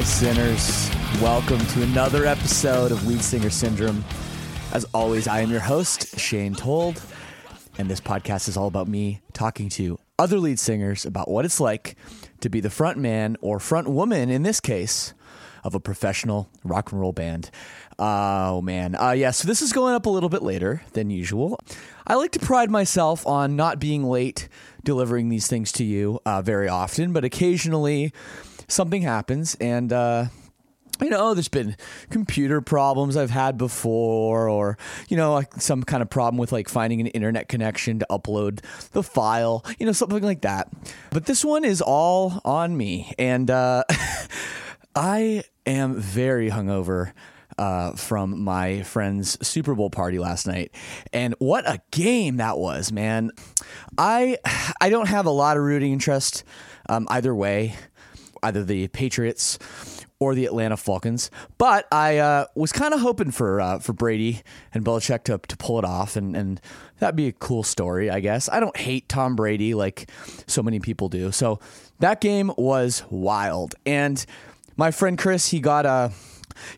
My sinners. Welcome to another episode of Lead Singer Syndrome. As always, I am your host, Shane Told, and this podcast is all about me talking to other lead singers about what it's like to be the front man or front woman, in this case, of a professional rock and roll band. Oh man, uh, yeah. So this is going up a little bit later than usual. I like to pride myself on not being late delivering these things to you uh, very often, but occasionally something happens, and uh, you know, there's been computer problems I've had before, or, you know, some kind of problem with like finding an internet connection to upload the file, you know, something like that. But this one is all on me. And uh, I am very hungover. Uh, from my friend's Super Bowl party last night, and what a game that was, man! I I don't have a lot of rooting interest um, either way, either the Patriots or the Atlanta Falcons. But I uh, was kind of hoping for uh, for Brady and Belichick to, to pull it off, and, and that'd be a cool story, I guess. I don't hate Tom Brady like so many people do. So that game was wild, and my friend Chris, he got a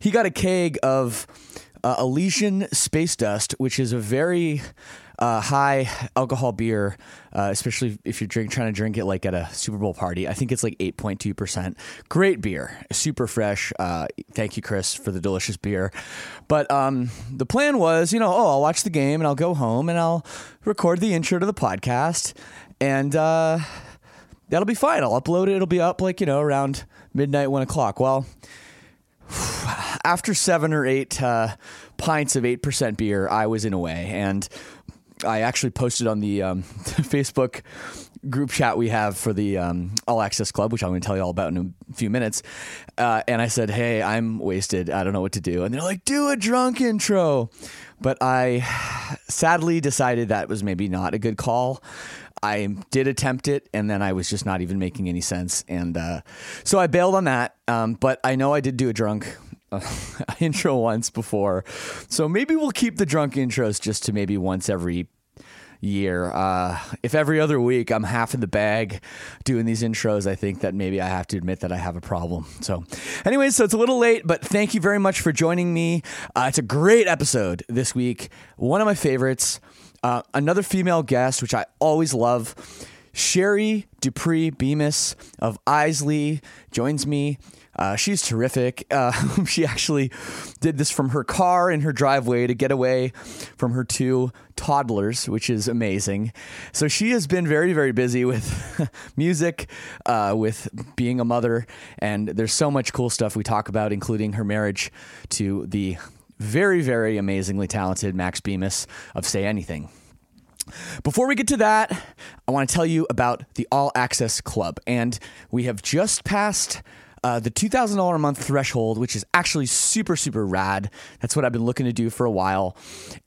he got a keg of uh, Elysian Space Dust, which is a very uh, high alcohol beer, uh, especially if you're drink, trying to drink it like at a Super Bowl party. I think it's like 8.2%. Great beer, super fresh. Uh, thank you, Chris, for the delicious beer. But um, the plan was, you know, oh, I'll watch the game and I'll go home and I'll record the intro to the podcast. And uh, that'll be fine. I'll upload it. It'll be up like, you know, around midnight, one o'clock. Well, after seven or eight uh, pints of 8% beer, I was in a way. And I actually posted on the um, Facebook group chat we have for the um, All Access Club, which I'm going to tell you all about in a few minutes. Uh, and I said, Hey, I'm wasted. I don't know what to do. And they're like, Do a drunk intro. But I sadly decided that was maybe not a good call. I did attempt it, and then I was just not even making any sense. And uh, so I bailed on that. Um, but I know I did do a drunk intro once before. So maybe we'll keep the drunk intros just to maybe once every year. Uh, if every other week I'm half in the bag doing these intros, I think that maybe I have to admit that I have a problem. So, anyways, so it's a little late, but thank you very much for joining me. Uh, it's a great episode this week, one of my favorites. Uh, another female guest, which I always love. Sherri Dupree Bemis of Eisley joins me. Uh, she's terrific. Uh, she actually did this from her car in her driveway to get away from her two toddlers, which is amazing. So she has been very, very busy with music, uh, with being a mother, and there's so much cool stuff we talk about, including her marriage to the very, very amazingly talented Max Bemis of Say Anything. Before we get to that, I want to tell you about the All Access Club. And we have just passed uh, the $2,000 a month threshold, which is actually super, super rad. That's what I've been looking to do for a while.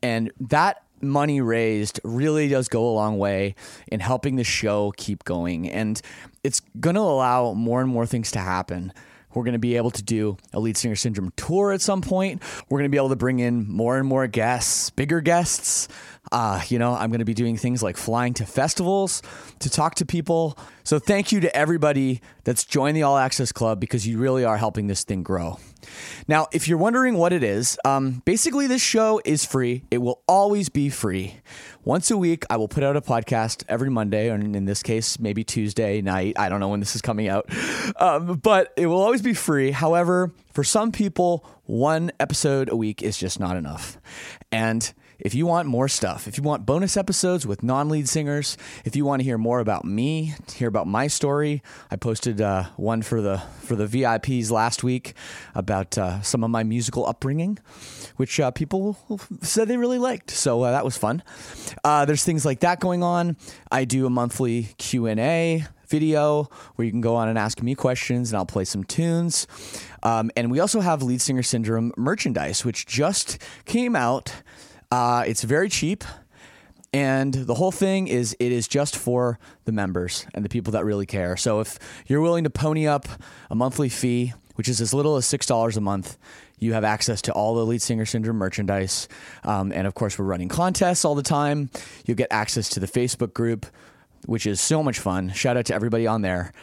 And that money raised really does go a long way in helping the show keep going. And it's going to allow more and more things to happen We're going to be able to do a Lead Singer Syndrome tour at some point. We're going to be able to bring in more and more guests, bigger guests. Uh, you know, I'm going to be doing things like flying to festivals to talk to people. So thank you to everybody that's joined the All Access Club because you really are helping this thing grow. Now, if you're wondering what it is, um, basically this show is free. It will always be free. Once a week, I will put out a podcast every Monday, and in this case, maybe Tuesday night. I don't know when this is coming out, um, but it will always be free. However, for some people, one episode a week is just not enough. And if you want more stuff, if you want bonus episodes with non lead singers, if you want to hear more about me, hear about my story, I posted uh, one for the, for the VIPs last week about uh, some of my musical upbringing, which uh, people said they really liked. So uh, that was fun. Uh, there's things like that going on. I do a monthly Q&A video where you can go on and ask me questions and I'll play some tunes. Um, and we also have Lead Singer Syndrome merchandise, which just came out. Uh, it's very cheap. And the whole thing is, it is just for the members and the people that really care. So if you're willing to pony up a monthly fee, which is as little as $6 a month, you have access to all the Lead Singer Syndrome merchandise. Um, and of course, we're running contests all the time. You'll get access to the Facebook group, which is so much fun. Shout out to everybody on there.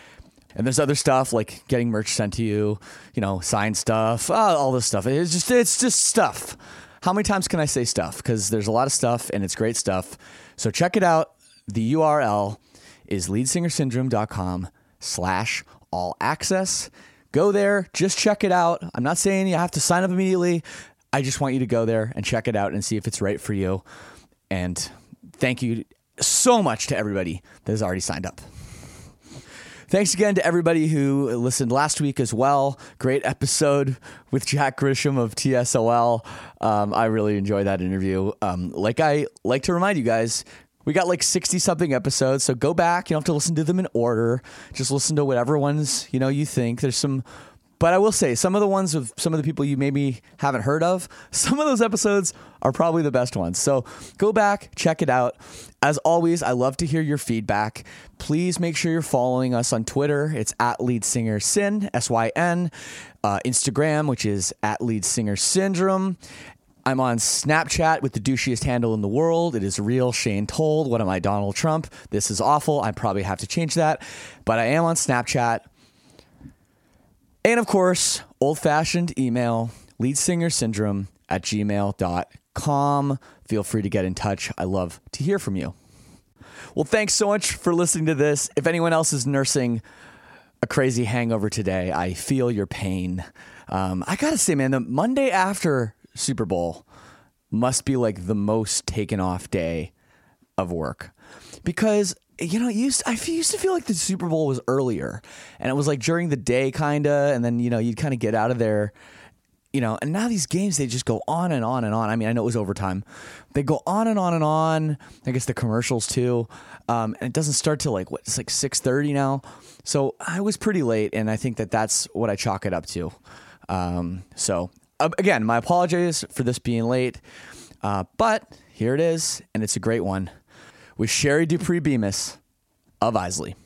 And there's other stuff like getting merch sent to you, you know, signed stuff, uh, all this stuff. It's just it's just stuff. How many times can I say stuff? Because there's a lot of stuff and it's great stuff. So check it out. The URL is leadsingersyndrome.com slash all access. Go there, just check it out. I'm not saying you have to sign up immediately. I just want you to go there and check it out and see if it's right for you. And thank you so much to everybody that has already signed up. Thanks again to everybody who listened last week as well. Great episode with Jack Grisham of TSOL. Um, I really enjoyed that interview. Um, like I like to remind you guys, we got like 60 something episodes, so go back. You don't have to listen to them in order. Just listen to whatever ones, you know, you think. There's some but I will say some of the ones of some of the people you maybe haven't heard of, some of those episodes are probably the best ones. So go back, check it out. As always, I love to hear your feedback. Please make sure you're following us on Twitter. It's at lead singer sin, S Y N. Uh, Instagram, which is at lead singer syndrome. I'm on Snapchat with the douchiest handle in the world. It is real Shane Told. What am I, Donald Trump? This is awful. I probably have to change that. But I am on Snapchat. And of course, old fashioned email, leadsingersyndrome at gmail.com. Feel free to get in touch. I love to hear from you. Well, thanks so much for listening to this. If anyone else is nursing a crazy hangover today, I feel your pain. Um, I gotta say, man, the Monday after Super Bowl must be like the most taken off day of work because you know, used I used to feel like the Super Bowl was earlier, and it was like during the day, kinda, and then you know you'd kind of get out of there, you know. And now these games they just go on and on and on. I mean, I know it was overtime, they go on and on and on. I guess the commercials too, um, and it doesn't start till like what it's like six thirty now. So I was pretty late, and I think that that's what I chalk it up to. Um, so again, my apologies for this being late, uh, but here it is, and it's a great one with Sherri Dupree Bemis of Eisley.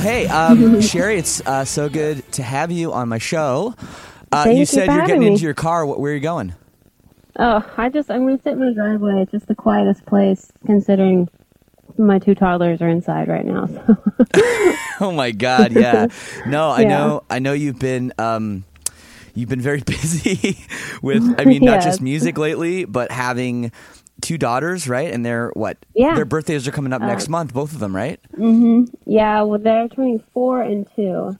Well, hey, um, Sherri, it's uh, so good to have you on my show. Uh, Thank you you said for you're getting me. into your car. Where are you going? Oh, I just I'm gonna sit in my driveway. It's just the quietest place considering my two toddlers are inside right now. So. Oh my God, yeah. No, I Yeah. know. I know you've been. Um, you've been very busy with. I mean, not Yes. just music lately, but having two daughters, right? And they're what? Yeah. Their birthdays are coming up Uh, next month, both of them, right? Mm hmm Yeah, well they're turning four and two.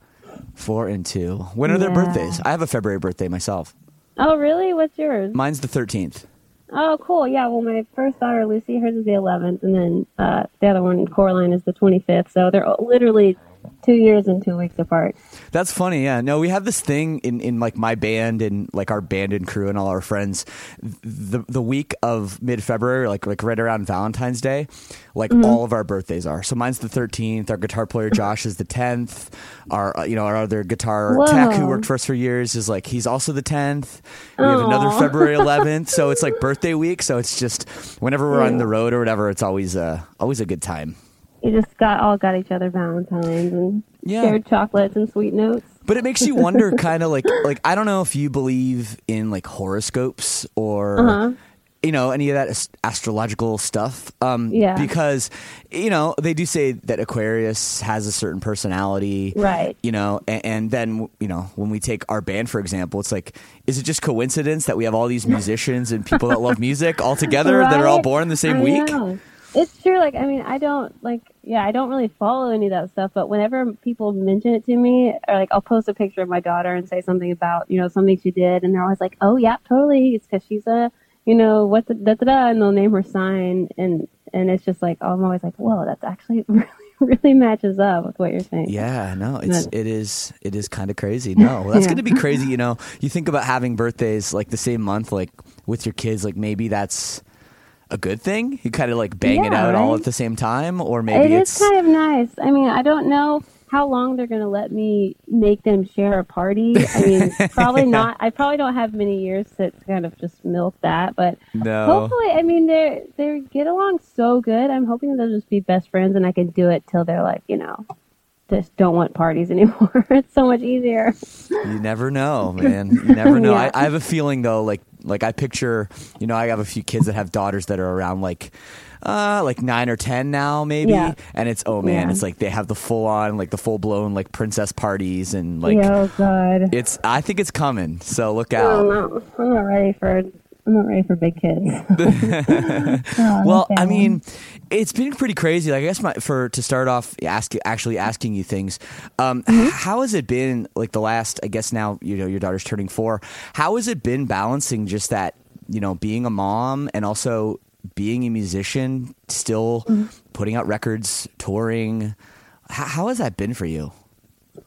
Four and two. When are their birthdays? I have a February birthday myself. Oh really? What's yours? Mine's the thirteenth. Oh cool. Yeah, well my first daughter Lucy, hers is the eleventh, and then uh, the other one, Coraline, is the twenty fifth. So they're literally two years and two weeks apart. That's funny. Yeah. No, we have this thing in, in like my band and like our band and crew and all our friends. The the week of mid February, like like right around Valentine's Day, like Mhm. all of our birthdays are. So mine's the thirteenth. Our guitar player Josh is the tenth. Our uh, you know our other guitar tech who worked for us for years is like he's also the tenth. We have another February eleventh. so it's like birthday week. So it's just whenever we're on the road or whatever, it's always uh always a good time. You just got all got each other Valentines and Yeah. shared chocolates and sweet notes. But it makes you wonder, kind of like like I don't know if you believe in like horoscopes or Uh-huh. you know any of that astrological stuff. Um, Yeah. because you know they do say that Aquarius has a certain personality, Right. You know, and, and then you know when we take our band for example, it's like is it just coincidence that we have all these musicians and people that love music all together that are all born the same I week? know. It's true. Like, I mean, I don't like, yeah, I don't really follow any of that stuff. But whenever people mention it to me, or like, I'll post a picture of my daughter and say something about, you know, something she did, and they're always like, "Oh, yeah, totally." It's because she's a, you know, what the da da da, and they'll name her sign, and and it's just like, I'm always like, whoa, that's actually really, really matches up with what you're saying. Yeah, no, it's But- it is it is kind of crazy. No, that's Yeah. going to be crazy. You know, you think about having birthdays like the same month, like with your kids. Like maybe that's a good thing. You kind of like bang it Yeah, out all at the same time, or maybe It it's is kind of nice. I mean, I don't know how long they're going to let me make them share a party. I mean, probably not. I probably don't have many years to kind of just milk that, but No. hopefully, I mean, they they get along so good. I'm hoping they'll just be best friends, and I can do it till they're like, you know, just don't want parties anymore. it's so much easier. you never know, man. You never know. Yeah. I, I have a feeling though, like like I picture, you know, I have a few kids that have daughters that are around like. Uh, like nine or ten now, maybe, Yeah. and it's oh man, Yeah. it's like they have the full on, like the full blown, like princess parties, and like oh God. it's. I think it's coming, so look out. don't. I'm not ready for. I'm not ready for big kids. Oh, well. I mean, it's been pretty crazy. Like, I guess my, for to start off, ask actually asking you things. Um, Mm-hmm. how has it been? Like the last, I guess now you know your daughter's turning four. How has it been balancing just that? You know, being a mom and also being a musician, still Mm-hmm. putting out records, touring. H- how has that been for you?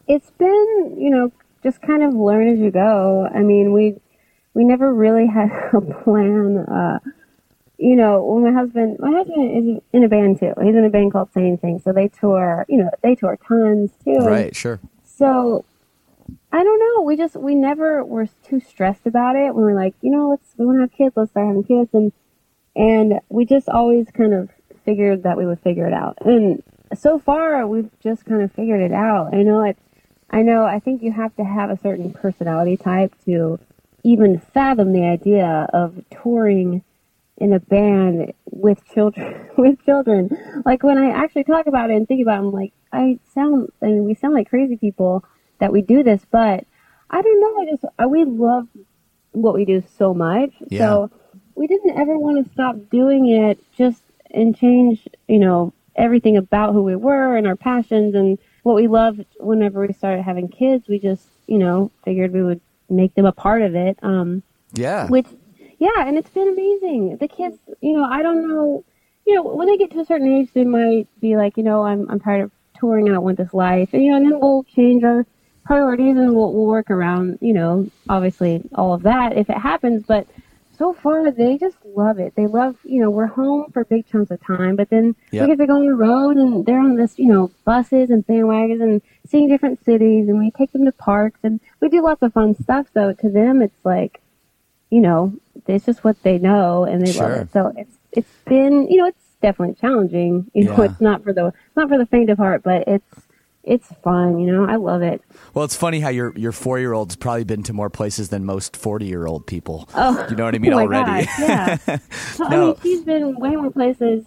it's been you know just kind of learn as you go i mean we we never really had a plan uh you know when my husband my husband is in a band too. He's in a band called Say Anything. So they tour you know they tour tons too. Right, sure. so i don't know. We just we never were too stressed about it. We were like you know let's we want to have kids let's start having kids. And and we just always kind of figured that we would figure it out. And so far we've just kind of figured it out. I know it i know i think you have to have a certain personality type to even fathom the idea of touring in a band with children with children. Like when i actually talk about it and think about it i'm like i sound i mean we sound like crazy people that we do this but i don't know. I just I, we love what we do so much. Yeah. so we didn't ever want to stop doing it just and change you know everything about who we were and our passions and what we loved whenever we started having kids. We just you know figured we would make them a part of it um Yeah. which yeah and it's been amazing. The kids you know i don't know you know when they get to a certain age they might be like you know i'm, I'm tired of touring i don't want this life. And you know and then we'll change our priorities and we'll, we'll work around you know obviously all of that if it happens. But so far they just love it they love you know we're home for big chunks of time but then Yeah. we get to go on the road and they're on this you know buses and bandwagons and seeing different cities and we take them to parks and we do lots of fun stuff so to them it's like you know, it's just what they know and they love it. So it's it's been you know, it's definitely challenging. You know, it's not for the not for the faint of heart, but it's it's fun, you know. I love it. Well, it's funny how your your four year old's probably been to more places than most forty year old people. Oh, you know what I oh mean oh already. gosh, yeah. So, I mean, she's been way more places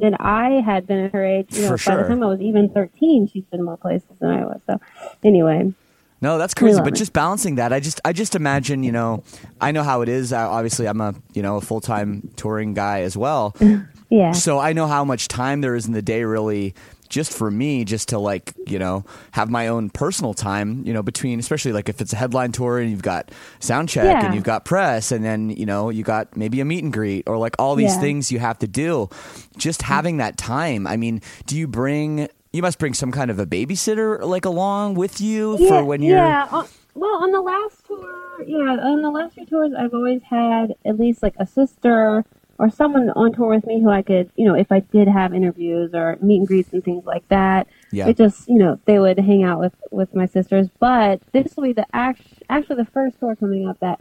than I had been at her age. You know, For by sure. the time I was even thirteen, she's been more places than I was. So, anyway, No, that's crazy. But it. just balancing that, I just I just imagine, you know, I know how it is. I, obviously, I'm a you know a full time touring guy as well. yeah, So I know how much time there is in the day, really, just for me, just to like you know have my own personal time. You know, between especially like if it's a headline tour and you've got sound check Yeah. and you've got press, and then you know you got maybe a meet and greet or like all these Yeah. things you have to do. Just having that time. I mean, do you bring you must bring some kind of a babysitter like along with you yeah, for when you're. Yeah. Uh, well, on the last tour, yeah, on the last few tours, I've always had at least like a sister or someone on tour with me who I could, you know, if I did have interviews or meet and greets and things like that. Yeah. It just, you know, they would hang out with with my sisters. But this will be the act- actually the first tour coming up that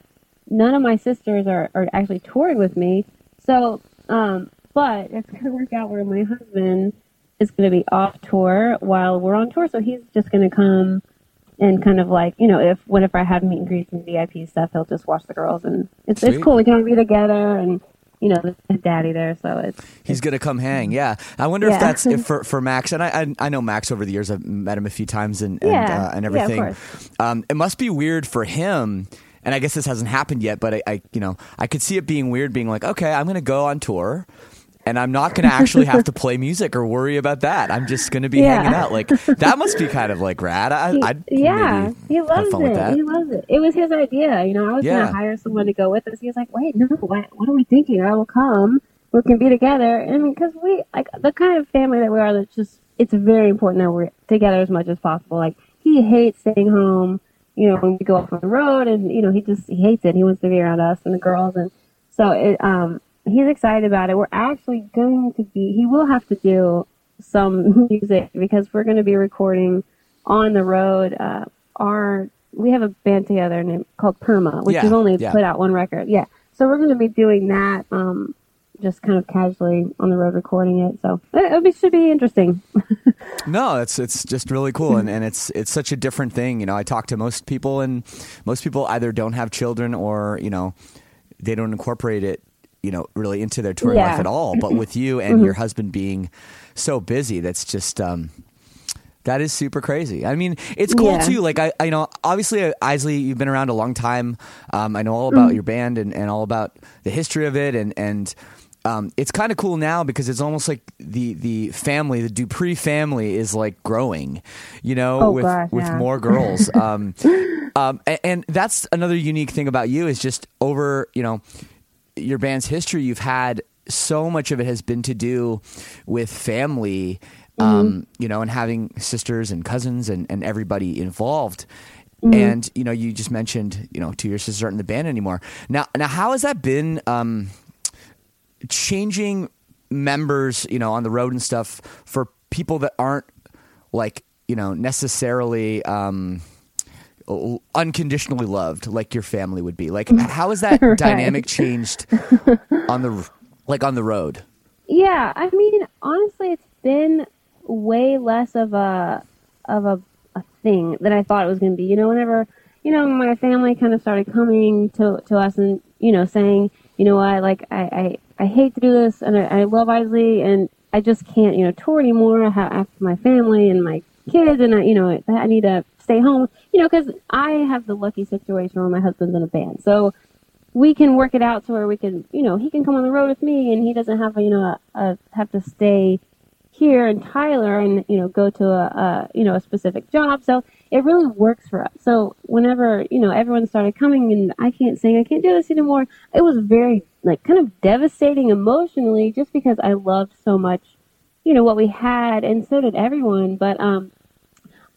none of my sisters are, are actually touring with me. So, um, but it's going to work out where my husband is going to be off tour while we're on tour. So he's just going to come and kind of like, you know, if whenever I have meet and greets and VIP stuff, he'll just watch the girls. And it's, Sweet. it's cool. We can all be together and, you know, there's daddy there. So it's, He's gonna come hang, yeah. I wonder if that's if for for Max, and I, I I know Max over the years. I've met him a few times and and, Yeah. uh, and everything. course. um, it must be weird for him, and I guess this hasn't happened yet. But I, I you know I could see it being weird, being like, okay, I'm gonna go on tour. And I'm not going to actually have to play music or worry about that. I'm just going to be Yeah. hanging out. Like that must be kind of like rad. I, I'd yeah, he loves it. He loves it. It was his idea. You know, I was Yeah. going to hire someone to go with us. He was like, "Wait, no, what, what are we thinking? I will come. We can be together." And because we like the kind of family that we are, that's just it's very important that we're together as much as possible. Like he hates staying home. You know, when we go off on the road, and you know, he just he hates it. He wants to be around us and the girls, and so it um he's excited about it. We're actually going to be. He will have to do some music because we're going to be recording on the road. Uh, our we have a band together named called Perma, which Yeah, has only yeah. put out one record. Yeah, so we're going to be doing that. Um, just kind of casually on the road recording it. So it, it should be interesting. No, it's it's just really cool, and, and it's it's such a different thing. You know, I talk to most people, and most people either don't have children or you know they don't incorporate it, you know, really into their touring Yeah. life at all. But with you and your husband being so busy, that's just um, that is super crazy. I mean, it's cool Yeah. too. Like I, I you know, obviously, uh, Eisley, you've been around a long time. Um, I know all about Mm. your band and, and all about the history of it, and and um, it's kind of cool now because it's almost like the the family, the Dupree family, is like growing. You know, Oh, with gosh, with yeah. more girls. Um, um, a- and that's another unique thing about you is just over you know your band's history. You've had so much of it has been to do with family. Um, you know, and having sisters and cousins and, and everybody involved. And you know, you just mentioned, you know, two years sisters aren't in the band anymore. Now, now, how has that been? Um, changing members, you know, on the road and stuff for people that aren't like, you know, necessarily um Uh, unconditionally loved like your family would be. Like how has that Right. dynamic changed on the like on the road? Yeah, I mean, honestly, it's been way less of a of a, a thing than I thought it was going to be. You know, whenever you know my family kind of started coming to to us and you know saying, you know what, like I I, I hate to do this and I, I love Eisley and I just can't you know tour anymore. I have after my family and my kids and I you know I need to stay home. You know, because I have the lucky situation where my husband's in a band, so we can work it out to where we can, you know, he can come on the road with me and he doesn't have, you know, a, a, have to stay here in Tyler and, you know, go to a, a, you know, a specific job. So it really works for us. So whenever, you know, everyone started coming and I can't sing, I can't do this anymore, it was very, like, kind of devastating emotionally just because I loved so much, you know, what we had and so did everyone. But, um,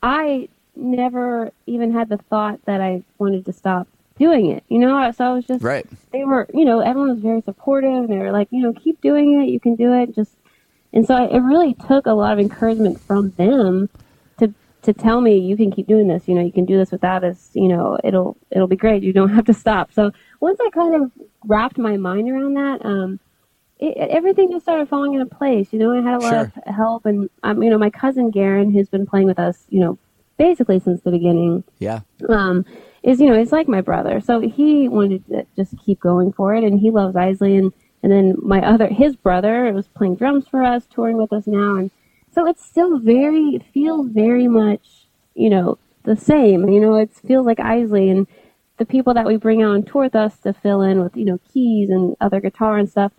I never even had the thought that I wanted to stop doing it. You know, so I was just Right. They were, you know, everyone was very supportive. And they were like, you know, keep doing it. You can do it. Just and so it really took a lot of encouragement from them to to tell me you can keep doing this. You know, you can do this without us. You know, it'll it'll be great. You don't have to stop. So once I kind of wrapped my mind around that, um, it, everything just started falling into place. You know, I had a lot Sure. of help, and um, you know, my cousin Garron, who's been playing with us, you know, basically since the beginning, Yeah. um, is you know, it's like my brother. So he wanted to just keep going for it, and he loves Eisley, and and then my other his brother was playing drums for us, touring with us now, and so it's still very, it feels very much, you know, the same. You know, it feels like Eisley and the people that we bring out on tour with us to fill in with, you know, keys and other guitar and stuff.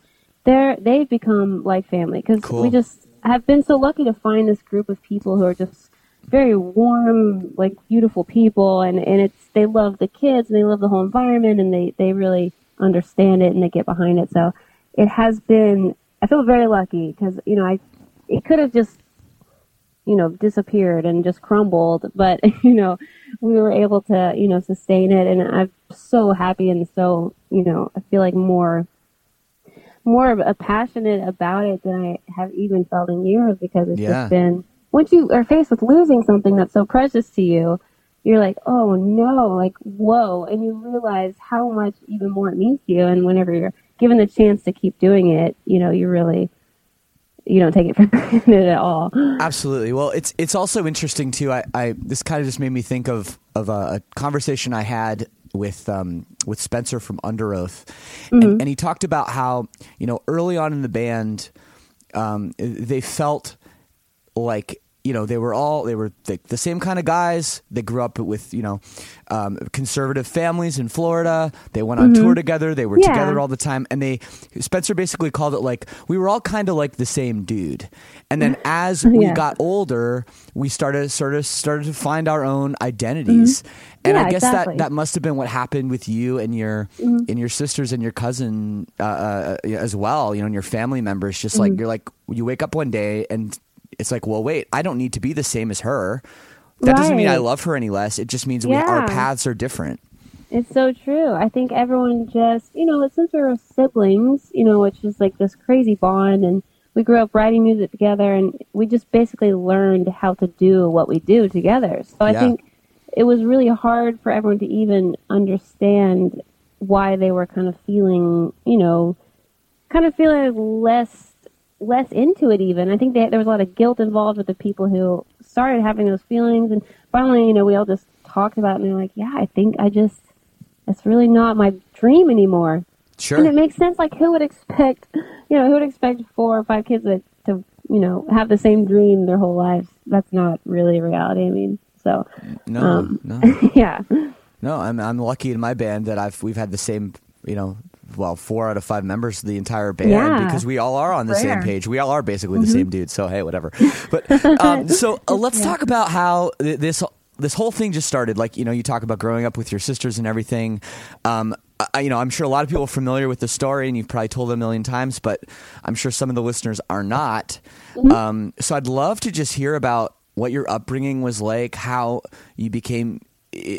They're they've become like family because Cool. we just have been so lucky to find this group of people who are just very warm, like beautiful people, and and it's they love the kids and they love the whole environment and they they really understand it and they get behind it. So it has been. I feel very lucky because you know I it could have just you know, disappeared and just crumbled. But, you know, we were able to, you know, sustain it. And I'm so happy and so, you know, I feel like more, more passionate about it than I have even felt in years because it's Yeah. just been, once you are faced with losing something that's so precious to you, you're like, oh no, like, whoa. And you realize how much even more it means to you. And whenever you're given the chance to keep doing it, you know, you really, you don't take it for granted at all. Absolutely. Well, it's it's also interesting too. I, I this kind of just made me think of of a, a conversation I had with um, with Spencer from Underoath, Mm-hmm. and, and he talked about how you know early on in the band, um, they felt like you know they were all they were the, the same kind of guys. They grew up with you know um, conservative families in Florida. They went on tour together. They were Mm-hmm. Yeah. together all the time, and they Spencer basically called it like we were all kind of like the same dude. And then as we got older, we started sort of started to find our own identities. And Mm-hmm. Yeah, I guess exactly. Mm-hmm. that that must have been what happened with you and your and your sisters and your cousin uh, uh, as well. You know, and your family members. Just Mm-hmm. like you're like you wake up one day and it's like, well, wait, I don't need to be the same as her. That doesn't mean I love her any less. It just means we, our paths are different. It's so true. I think everyone just, you know, since we were siblings, you know, which is like this crazy bond, and we grew up writing music together, and we just basically learned how to do what we do together. So I Yeah. think it was really hard for everyone to even understand why they were kind of feeling, you know, kind of feeling less less into it even. I think they, there was a lot of guilt involved with the people who started having those feelings and finally, you know, we all just talked about it and they're like, yeah, I think I just, it's really not my dream anymore. Sure. And it makes sense. Like who would expect, you know, who would expect four or five kids to, to, you know, have the same dream their whole lives? That's not really a reality. I mean, so, no, um, no. yeah. No, I'm I'm lucky in my band that I've we've had the same you know well four out of five members of the entire band Yeah. because we all are on the same page. We all are basically Mm-hmm. the same dude. So hey, whatever. But um, so uh, let's talk about how th- this. This whole thing just started, like you know, you talk about growing up with your sisters and everything. Um, I, you know, I'm sure a lot of people are familiar with the story, and you've probably told it a million times, but I'm sure some of the listeners are not. Mm-hmm. Um, so I'd love to just hear about what your upbringing was like, how you became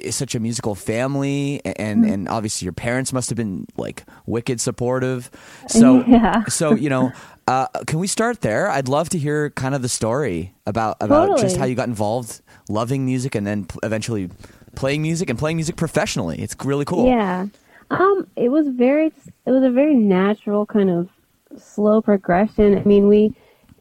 i- such a musical family and Mm-hmm. and obviously your parents must have been like wicked supportive so Yeah. so you know uh, can we start there i'd love to hear kind of the story about about just how you got involved loving music and then p- eventually playing music and playing music professionally it's really cool Yeah. Um, it was very, it was a very natural kind of slow progression. I mean, we,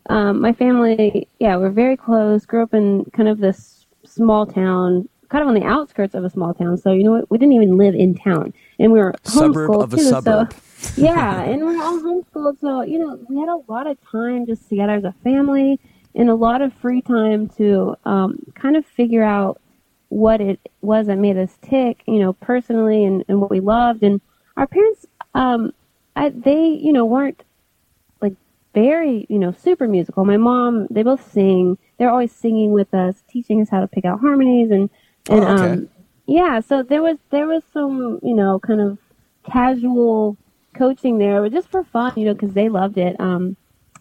um, my family, yeah, we're very close. Grew up in kind of this small town, kind of on the outskirts of a small town. So you know what? We didn't even live in town, and we were Suburb homeschooled of a too. suburb. So yeah, and we're all homeschooled. So you know, we had a lot of time just together as a family, and a lot of free time to um, kind of figure out what it was that made us tick, you know, personally and, and what we loved. And our parents, um, I, they, you know, weren't like very, you know, super musical. My mom, they both sing. They're always singing with us, teaching us how to pick out harmonies and, and, Oh, okay. um, yeah, so there was, there was some, you know, kind of casual coaching there, but just for fun, you know, cause they loved it. Um,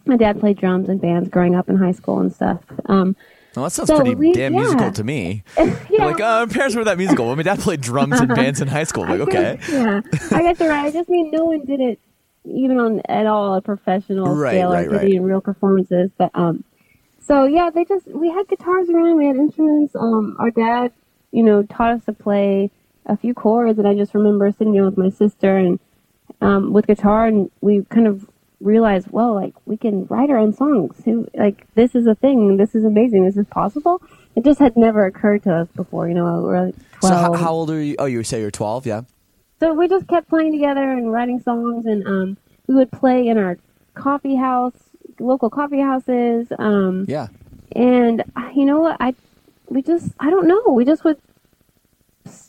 my dad played drums and bands growing up in high school and stuff. Um, well, that sounds So pretty we- damn yeah. musical to me yeah. like uh, our parents were that musical well, my dad played drums and bands in high school I'm like okay guess- yeah, I guess you're right. I just mean no one did it even on at all a professional Right, scale right, or did right. in real performances. But um, so yeah, they just we had guitars around, we had instruments. Um, our dad, you know, taught us to play a few chords, and I just remember sitting down with my sister and um, with guitar, and we kind of realized, well, like we can write our own songs. Who like this is a thing. This is amazing. This is possible. It just had never occurred to us before. You know, we we're like so twelve. how, how old are you oh you say you're 12 yeah So we just kept playing together and writing songs, and um, we would play in our coffee house, local coffee houses. Um, yeah and you know what? I we just I don't know. We just would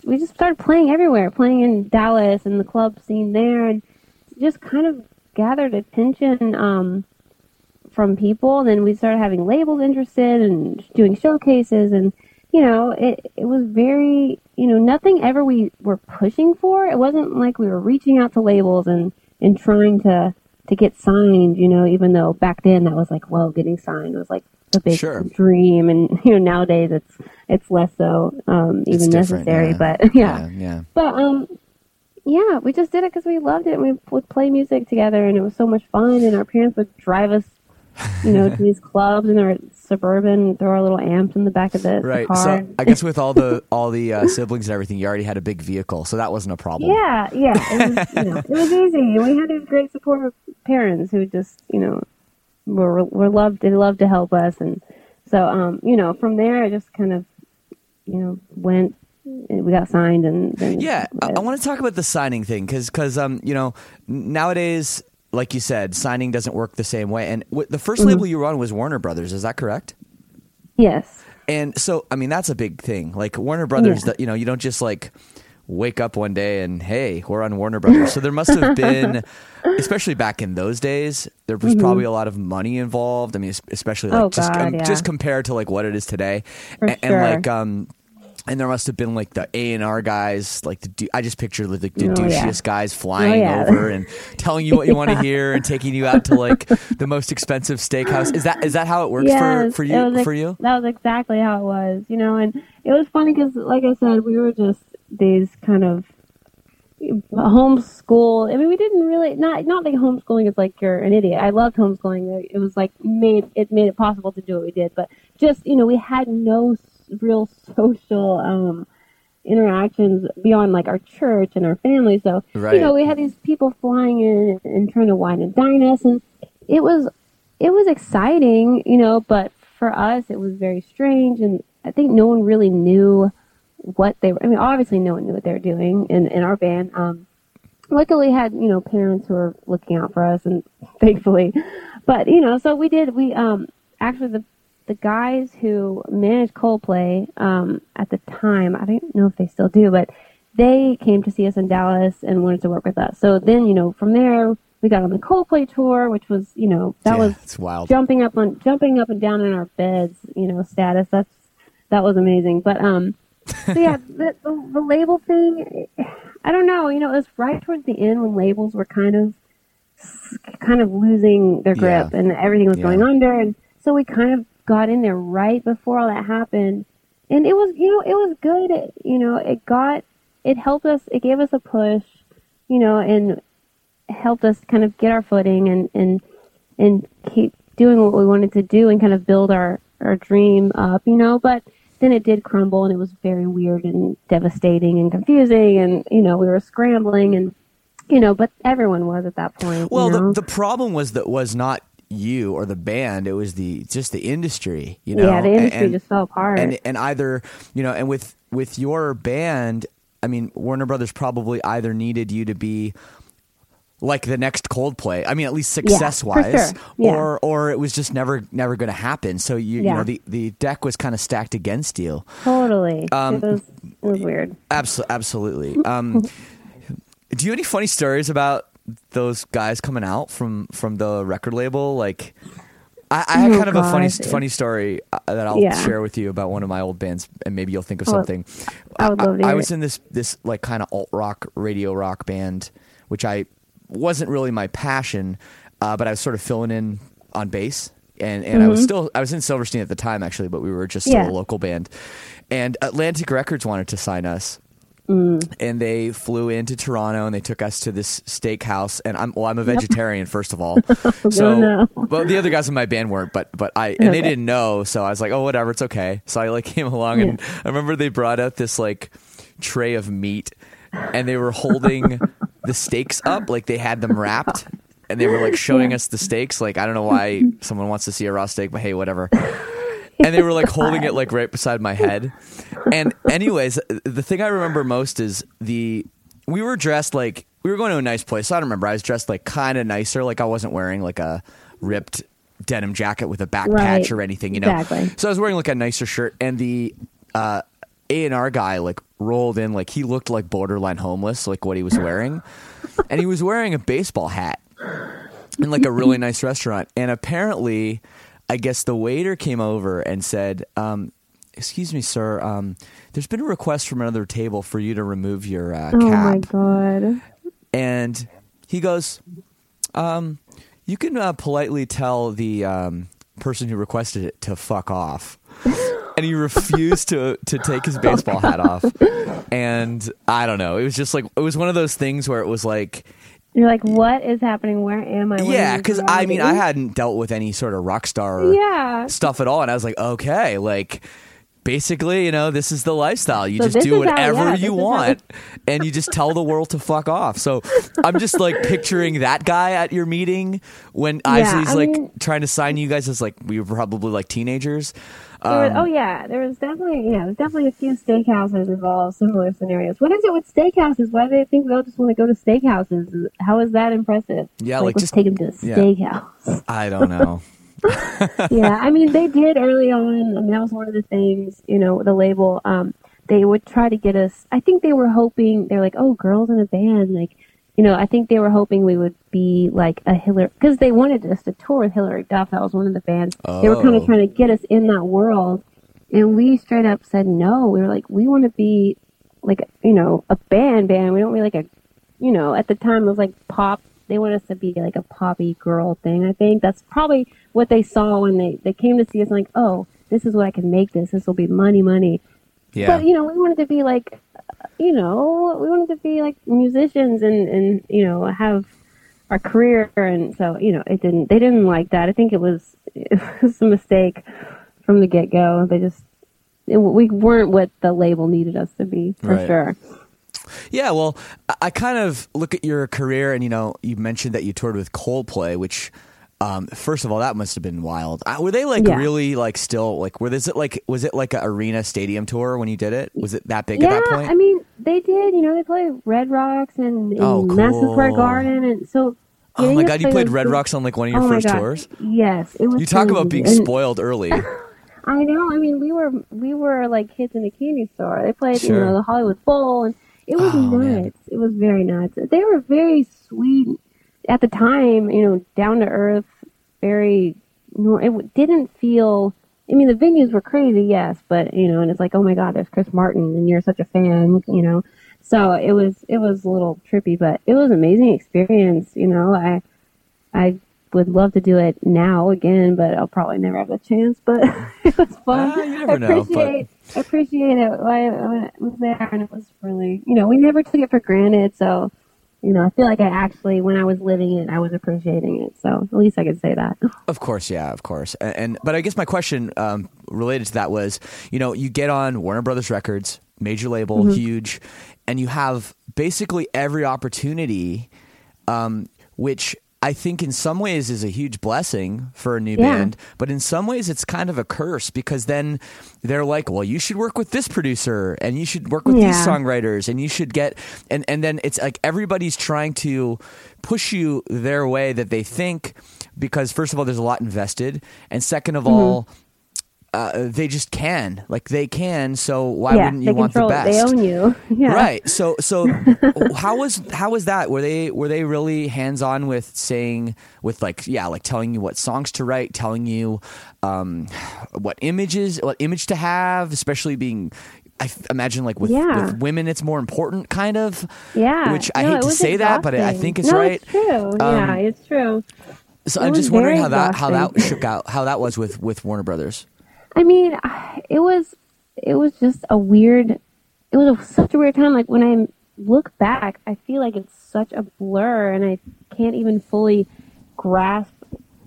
we just started playing everywhere, playing in Dallas and the club scene there, and just kind of gathered attention um, from people. And Then we started having labels interested and doing showcases, and you know, it it was very you know nothing ever we were pushing for. It wasn't like we were reaching out to labels and and trying to to get signed, you know, even though back then that was like, whoa, getting signed was like the big Sure. dream. And, you know, nowadays it's, it's less so, um, even necessary, yeah. but yeah. yeah, yeah. But, um, yeah, we just did it because we loved it. and We would play music together, and it was so much fun. And our parents would drive us, you know, to these clubs in our suburban, throw our little amps in the back of the, the Right. car. So I guess with all the all the uh, siblings and everything, you already had a big vehicle, so that wasn't a problem. Yeah, yeah. It was, you know, it was easy. We had these great supportive parents who just, you know, were were loved. They loved to help us, and so, um, you know, from there, it just kind of, you know, went. We got signed, and then Yeah, I, I want to talk about the signing thing because um, you know nowadays, like you said, signing doesn't work the same way. And w- the 1st Mhm. label you were on was Warner Brothers. Is that correct? yes, And so, I mean, that's a big thing. Like Warner Brothers, Yeah. that you know, you don't just like wake up one day and hey, we're on Warner Brothers. so there must have been, especially back in those days, there was Mhm. probably a lot of money involved. I mean, especially like Oh, just God, um, yeah. just compared to like what it is today, For and, and like um. And there must have been like the A and R guys, like the I just picture like the, the Oh, yeah. douchiest guys flying yeah. over and telling you what you want to hear and taking you out to like the most expensive steakhouse. Is that is that how it works for Yes, for it you ex- for you? That was exactly how it was, you know. And it was funny because, like I said, we were just these kind of homeschool. I mean, we didn't really not not like homeschooling is like you're an idiot. I loved homeschooling. It was like made it made it possible to do what we did, but just you know, we had no real social. um interactions beyond like our church and our family so Right. you know we had these people flying in and trying to wine and dine us and it was it was exciting, you know, but for us it was very strange and I think no one really knew what they were I mean obviously no one knew what they were doing in, in our band. Um luckily had, you know, parents who were looking out for us and thankfully but you know, so we did we um actually the the guys who managed Coldplay um at the time, I don't know if they still do, but they came to see us in Dallas and wanted to work with us. So then, you know, from there we got on the Coldplay tour, which was, you know, that Yeah, was it's wild. jumping up on jumping up and down in our beds, you know, status. That's that was amazing. But um, so yeah, the, the the label thing, I don't know. You know, it was right towards the end when labels were kind of kind of losing their grip Yeah. and everything was Yeah. going under, and so we kind of got in there right before all that happened, and it was you know it was good. It, you know, it got it helped us. It gave us a push, you know, and helped us kind of get our footing and and and keep doing what we wanted to do and kind of build our our dream up, you know. But then it did crumble, and it was very weird and devastating and confusing, and you know we were scrambling and you know, but everyone was at that point. Well, you know? the the problem was that was not you or the band; it was the just the industry. You know, yeah, the industry and, just fell apart. and and either you know, and with with your band, I mean, Warner Brothers probably either needed you to be like the next Coldplay. I mean, at least success for wise, sure. Yeah. or or it was just never never going to happen. So you you know the the deck was kind of stacked against you. totally, Um, it was it was weird. Absolutely, absolutely. Um, do you have any funny stories about those guys coming out from from the record label? Like, I, I had Oh, kind of a funny funny story uh, that I'll Yeah. share with you about one of my old bands, and maybe you'll think of Oh, something. I would love to I, hear was in this this like kind of alt rock radio rock band, which I wasn't really my passion, uh, but I was sort of filling in on bass. And, and I was Mhm. still I was in Silverstein at the time actually, but we were just still Yeah. a local band. And Atlantic Records wanted to sign us, Mm. and they flew into Toronto and they took us to this steakhouse. And I'm well, I'm a vegetarian first of all, so no. well the other guys in my band weren't, but but I and they didn't know, so I was like, oh whatever, it's okay. So I like came along and I remember they brought out this like tray of meat, and they were holding the steaks up like they had them wrapped. And they were like showing us the steaks. Like I don't know why someone wants to see a raw steak, but hey, whatever and they were like holding it like right beside my head. And anyways, the thing I remember most is the we were dressed like we were going to a nice place. So I don't remember. I was dressed like kind of nicer. Like I wasn't wearing like a ripped denim jacket with a back Right. patch or anything, you know. Exactly. So I was wearing like a nicer shirt, and the uh, A and R guy like rolled in like he looked like borderline homeless, like what he was wearing, and he was wearing a baseball hat in like a really nice restaurant. And apparently, I guess the waiter came over and said, um, "Excuse me, sir. Um, there's been a request from another table for you to remove your uh, Oh my god. And he goes, Um, you can uh, politely tell the um, person who requested it to fuck off. And he refused to to take his baseball hat off. And I don't know. It was just like it was one of those things where it was like You're like, what is happening? Where am I? What yeah, because I mean, I hadn't dealt with any sort of rock star Yeah. stuff at all, and I was like, okay, like basically, you know, this is the lifestyle. You So just do is how- whatever yeah, you how- want, and you just tell the world to fuck off. So I'm just like picturing that guy at your meeting when Yeah, Eisley's I like mean- trying to sign you guys as like we were probably like teenagers. There was, Um, oh yeah, there was definitely yeah, there's definitely a few steakhouses involved, similar scenarios. What is it with steakhouses? Why do they think we all just want to go to steakhouses? How is that impressive? Yeah, like, let's just- take them to a yeah. steakhouse. I don't know. yeah, I mean they did early on. I mean that was one of the things, you know, the label. Um, they would try to get us. I think they were hoping they're like, oh, girls in a band, like, you know, I think they were hoping we would be like a Hilary because they wanted us to tour with Hilary Duff. That was one of the bands. They were kind Oh. of trying to get us in that world, and we straight up said no. We were like, we want to be like, you know, a band band. We don't be like a, you know, at the time it was like pop. They want us to be like a poppy girl thing. I think that's probably what they saw when they they came to see us. Like, oh, this is what I can make. This this will be money, money. Yeah. But you know, we wanted to be like, you know, we wanted to be like musicians and and you know have our career. And so you know, it didn't. They didn't like that. I think it was it was a mistake from the get go. They just it, we weren't what the label needed us to be for Right. sure. Yeah, well, I- I kind of look at your career, and you know, you mentioned that you toured with Coldplay, which, um, first of all, that must have been wild. Uh, were they like Yeah. really like still like? Were this it like was it like an arena stadium tour when you did it? Was it that big yeah, at that point? I mean, they did. You know, they played Red Rocks and, and Oh, Madison Square. Garden, and so. oh my god, you played Red Rocks on like one of your Oh first God. tours. Yes, it was. You talk about being And- spoiled early. I know. I mean, we were we were like kids in a candy store. They played, you know, the Hollywood Bowl, and it was Oh, nuts. man. It was very nuts. They were very sweet at the time. You know, down to earth, very. nor- It didn't feel. I mean, the venues were crazy, yes, but you know, and it's like, oh my God, there's Chris Martin, and you're such a fan, you know. So it was it was a little trippy, but it was an amazing experience. You know, I I would love to do it now again, but I'll probably never have the chance. But it was fun. Ah, you never I know, but- appreciate I appreciate it. I, I was there, and it was really you know we never took it for granted. So you know I feel like I actually when I was living it, I was appreciating it. So at least I could say that. Of course, yeah, of course. And, and but I guess my question um, related to that was, you know, you get on Warner Brothers Records, major label, Mm-hmm. huge, and you have basically every opportunity, um, which I think in some ways is a huge blessing for a new Yeah. band, but in some ways it's kind of a curse because then they're like, well, you should work with this producer and you should work with these songwriters and you should get and and then it's like everybody's trying to push you their way that they think because first of all there's a lot invested and second of mm-hmm. all uh, they just can like they can so why yeah, wouldn't you want the best it. They own you. Yeah. Right. So so how was how was that? Were they were they really hands on with saying with like yeah like telling you what songs to write, telling you um, what images what image to have, especially being. I imagine like with, Yeah. with women, it's more important, kind of. Yeah. Which I No, hate to say that, but I, I think it's no, right. It's true. yeah, Um, it's true. So it I'm just wondering how that how that shook out, how that was with with Warner Brothers. I mean, it was it was just a weird. It was a, such a weird time. Like when I look back, I feel like it's such a blur, and I can't even fully grasp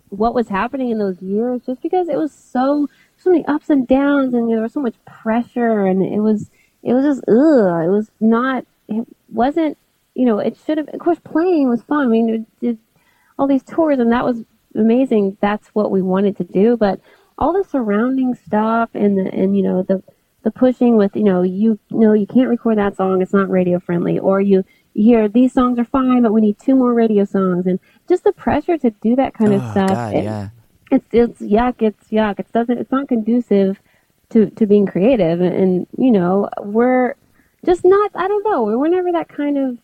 what was happening in those years, just because it was so so many ups and downs, and there was so much pressure, and it was it was just ugh. It was not. It wasn't. You know, it should have. Of course, playing was fun. I mean, did all these tours, and that was amazing. That's what we wanted to do, but all the surrounding stuff and the and you know the the pushing with you know you know you can't record that song it's not radio friendly or you, you hear these songs are fine but we need two more radio songs and just the pressure to do that kind of Oh, stuff God, it- yeah. it's it's yuck it's yuck it doesn't it's not conducive to to being creative and, and you know we're just not i don't know we were never that kind of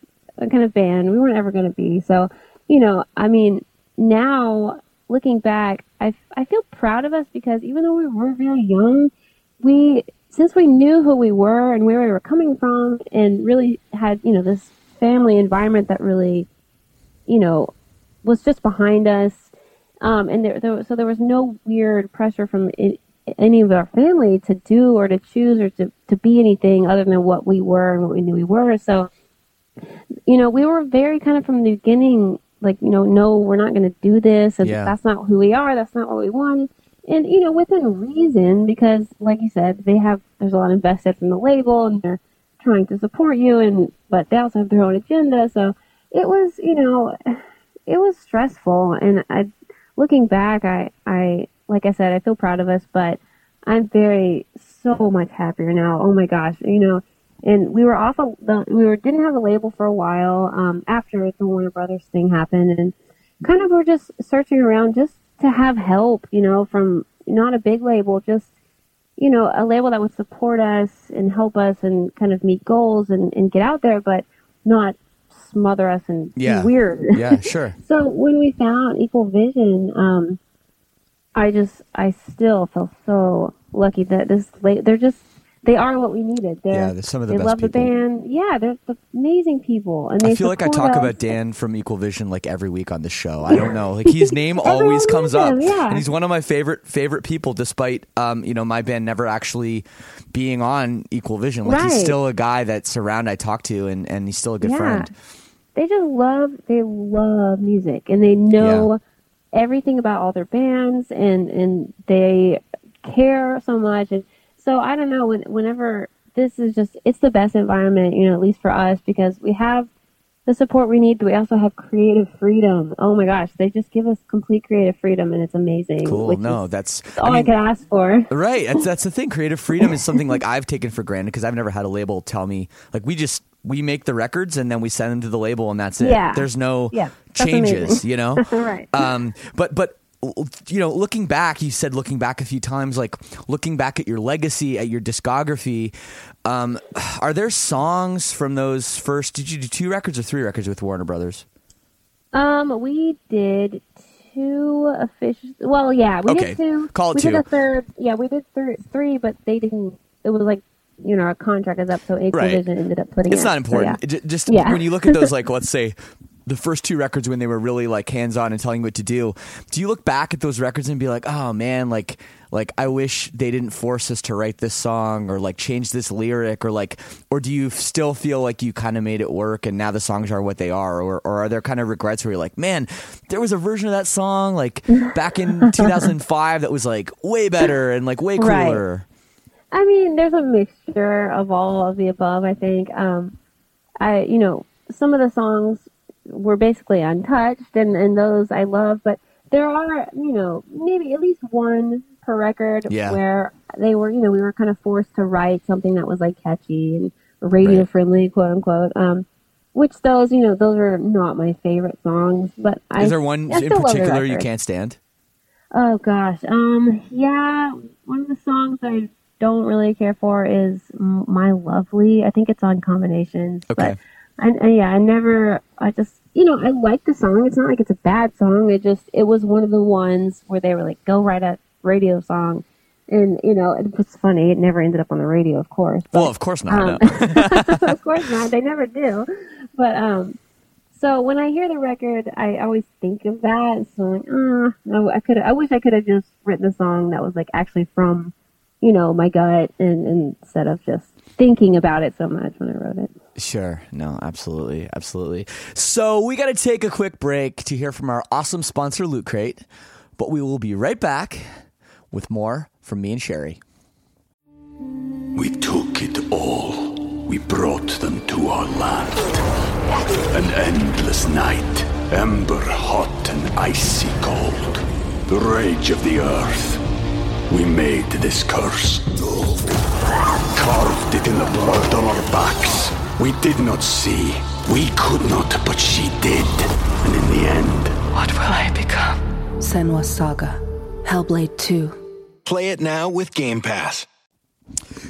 kind of band we weren't ever going to be so you know i mean now looking back I, I feel proud of us because even though we were very young we since we knew who we were and where we were coming from and really had you know this family environment that really you know was just behind us, um, and there, there so there was no weird pressure from i any of our family to do or to choose or to to be anything other than what we were and what we knew we were. So, you know, we were very kind of from the beginning, like you know, no, we're not going to do this, and Yeah. that's not who we are. That's not what we wanted. And you know, within reason, because like you said, they have there's a lot invested from the label, and they're trying to support you, and but they also have their own agenda. So it was, you know, it was stressful. And I, looking back, I, I, like I said, I feel proud of us, but I'm very so much happier now. Oh my gosh, you know. And we were off. A, the, we were didn't have a label for a while um, after the Warner Brothers thing happened, and kind of were just searching around just to have help, you know, from not a big label, just you know, a label that would support us and help us and kind of meet goals and, and get out there, but not smother us and be Yeah. weird. Yeah, sure. so when we found Equal Vision, um, I just, I still feel so lucky that this, la- they're just, they are what we needed. They're, Yeah, they're some of the they best love people. the band. Yeah, they're amazing people, and they I feel like I talk us. about Dan from Equal Vision like every week on the show. I don't know, like his name always comes knows up, yeah. and he's one of my favorite favorite people. Despite um, you know, my band never actually being on Equal Vision, like he's still a guy that's around I talk to, and and he's still a good Yeah. friend. they just love they love music and they know everything about all their bands and and they care so much and so I don't know when, whenever this is just it's the best environment you know at least for us because we have the support we need but we also have creative freedom oh my gosh they just give us complete creative freedom and it's amazing Cool. No, is that's all I, mean, could ask for Right. That's that's the thing. Creative freedom is something like I've taken for granted because I've never had a label tell me like we just we make the records and then we send them to the label and that's it. Yeah. There's no Yeah, changes, amazing. you know? Right. Um but but you know, looking back, you said looking back a few times, like looking back at your legacy, at your discography. Um, are there songs from those first? Did you do two records or three records with Warner Brothers? Um, we did two official. Well, yeah, we Okay, did two. call it we two. did a third. Yeah, we did three, but they didn't. It was like you know our contract is up, so Equal Right. Ended up putting. It's it, not so important. yeah. Just Yeah. when you look at those, like let's say the first two records when they were really like hands on and telling you what to do. Do you look back at those records and be like, oh man, like like I wish they didn't force us to write this song or like change this lyric or like or do you still feel like you kind of made it work and now the songs are what they are or or are there kind of regrets where you're like, man, there was a version of that song like back in 2005 that was like way better and like way Right. cooler. I mean, there's a mixture of all of the above. I think. Um, I you know some of the songs were basically untouched, and and those I love, but there are you know maybe at least one per record Yeah. where they were you know we were kind of forced to write something that was like catchy and radio friendly, quote unquote. Um, which those you know those are not my favorite songs, but I Is there one I in still love the particular you can't stand? Oh gosh. Um. Yeah. One of the songs I don't really care for is "My Lovely." I think it's on Combinations. Okay. But I, I yeah, I never. I just you know I like the song. It's not like it's a bad song. It just it was one of the ones where they were like, "Go write a radio song," and you know it was funny. It never ended up on the radio, of course. But, Well, of course not. um, no. of course not. They never do. But um, so when I hear the record, I always think of that. So I'm like, ah, no, I could. I wish I could have just written a song that was like actually from, you know, my gut, and, and instead of just thinking about it so much when I wrote it. Sure. No, absolutely. Absolutely. So we got to take a quick break to hear from our awesome sponsor, Loot Crate, but we will be right back with more from me and Sherri. We took it all. We brought them to our land. An endless night, ember hot and icy cold. The rage of the earth. We made this curse. Carved it in the blood on our backs. We did not see. We could not, but she did. And in the end, What will I become? Senua's Saga. Hellblade 2. Play it now with Game Pass.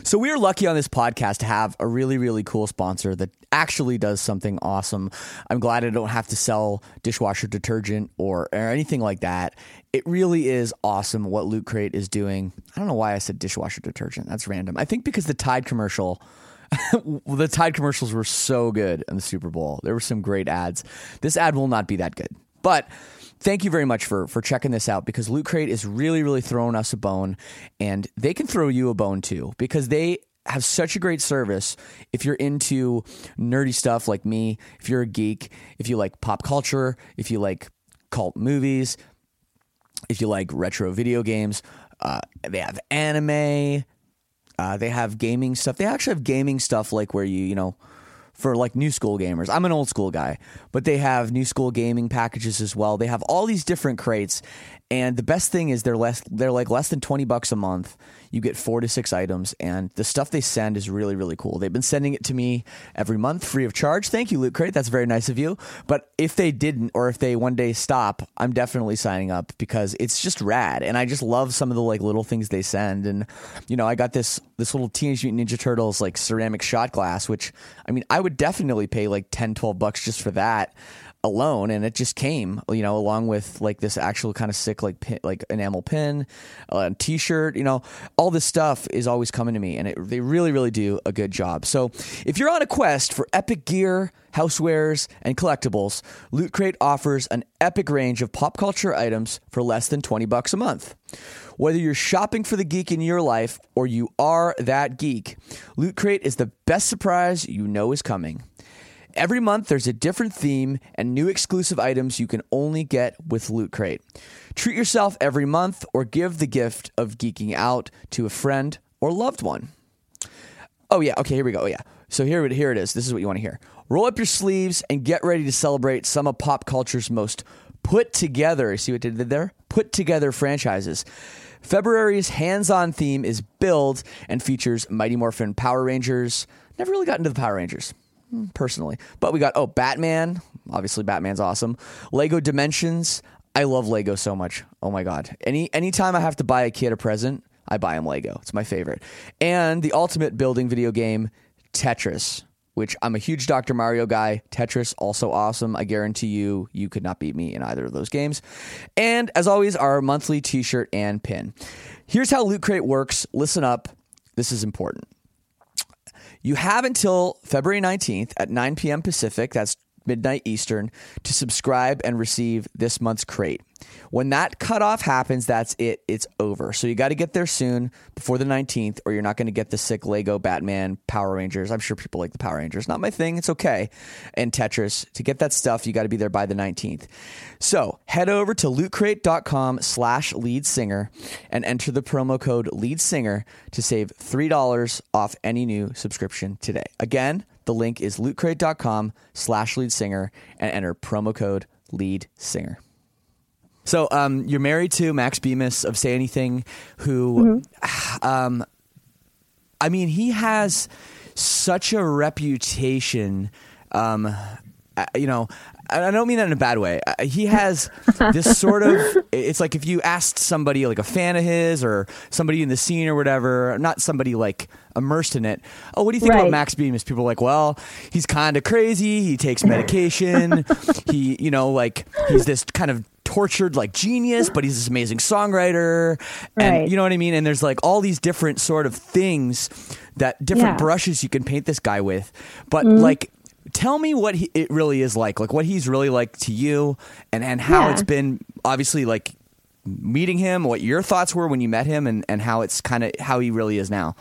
So we are lucky on this podcast to have a really, really cool sponsor that actually does something awesome. I'm glad I don't have to sell dishwasher detergent or, or anything like that. It really is awesome what Loot Crate is doing. I don't know why I said dishwasher detergent. That's random. I think because the Tide commercial the Tide commercials were so good in the Super Bowl. There were some great ads. This ad will not be that good. But thank you very much for for checking this out because Loot Crate is really really throwing us a bone, and they can throw you a bone too because they have such a great service if you're into nerdy stuff like me, if you're a geek, if you like pop culture, if you like cult movies, if you like retro video games. Uh, they have anime. Uh, they have gaming stuff. They actually have gaming stuff like where you, you know, for like new school gamers. I'm an old school guy, but they have new school gaming packages as well. They have all these different crates, and the best thing is they're less they're like less than 20 bucks a month. You get 4 to 6 items and the stuff they send is really really cool. They've been sending it to me every month free of charge. Thank you Loot Crate. That's very nice of you. But if they didn't or if they one day stop, I'm definitely signing up because it's just rad and I just love some of the like little things they send and you know, I got this this little Teenage Mutant Ninja Turtles like ceramic shot glass which I mean, I would definitely pay like 10 12 bucks just for that alone and it just came you know along with like this actual kind of sick like pin, like enamel pin uh, t-shirt. you know all this stuff is always coming to me and it, they really really do a good job so if you're on a quest for epic gear housewares and collectibles loot crate offers an epic range of pop culture items for less than 20 bucks a month whether you're shopping for the geek in your life or you are that geek loot crate is the best surprise you know is coming Every month, there's a different theme and new exclusive items you can only get with Loot Crate. Treat yourself every month or give the gift of geeking out to a friend or loved one. Oh, yeah. Okay, here we go. Oh, yeah. So here, here it is. This is what you want to hear. Roll up your sleeves and get ready to celebrate some of pop culture's most put together. See what they did there? Put together franchises. February's hands on theme is Build and features Mighty Morphin Power Rangers. Never really got into the Power Rangers personally. But we got oh Batman, obviously Batman's awesome. Lego Dimensions, I love Lego so much. Oh my god. Any anytime I have to buy a kid a present, I buy him Lego. It's my favorite. And the ultimate building video game, Tetris, which I'm a huge Dr. Mario guy. Tetris also awesome. I guarantee you you could not beat me in either of those games. And as always, our monthly t-shirt and pin. Here's how Loot Crate works. Listen up. This is important. You have until February 19th at 9 p.m. Pacific, that's midnight Eastern, to subscribe and receive this month's crate. When that cutoff happens, that's it. It's over. So you got to get there soon before the 19th, or you're not going to get the sick Lego Batman Power Rangers. I'm sure people like the Power Rangers. Not my thing. It's okay. And Tetris. To get that stuff, you got to be there by the 19th. So head over to lootcrate.com slash lead singer and enter the promo code lead singer to save $3 off any new subscription today. Again, the link is lootcrate.com slash lead singer and enter promo code lead singer. So um, you're married to Max Bemis of Say Anything, who, mm-hmm. um, I mean, he has such a reputation. Um, you know, I don't mean that in a bad way. He has this sort of. It's like if you asked somebody, like a fan of his, or somebody in the scene or whatever, not somebody like immersed in it. Oh, what do you think right. about Max Bemis? People are like, well, he's kind of crazy. He takes medication. he, you know, like he's this kind of tortured like genius, but he's this amazing songwriter. And right. you know what I mean? And there's like all these different sort of things that different yeah. brushes you can paint this guy with. But mm-hmm. like tell me what he, it really is like, like what he's really like to you, and and how yeah. it's been obviously like meeting him, what your thoughts were when you met him, and and how it's kind of how he really is now.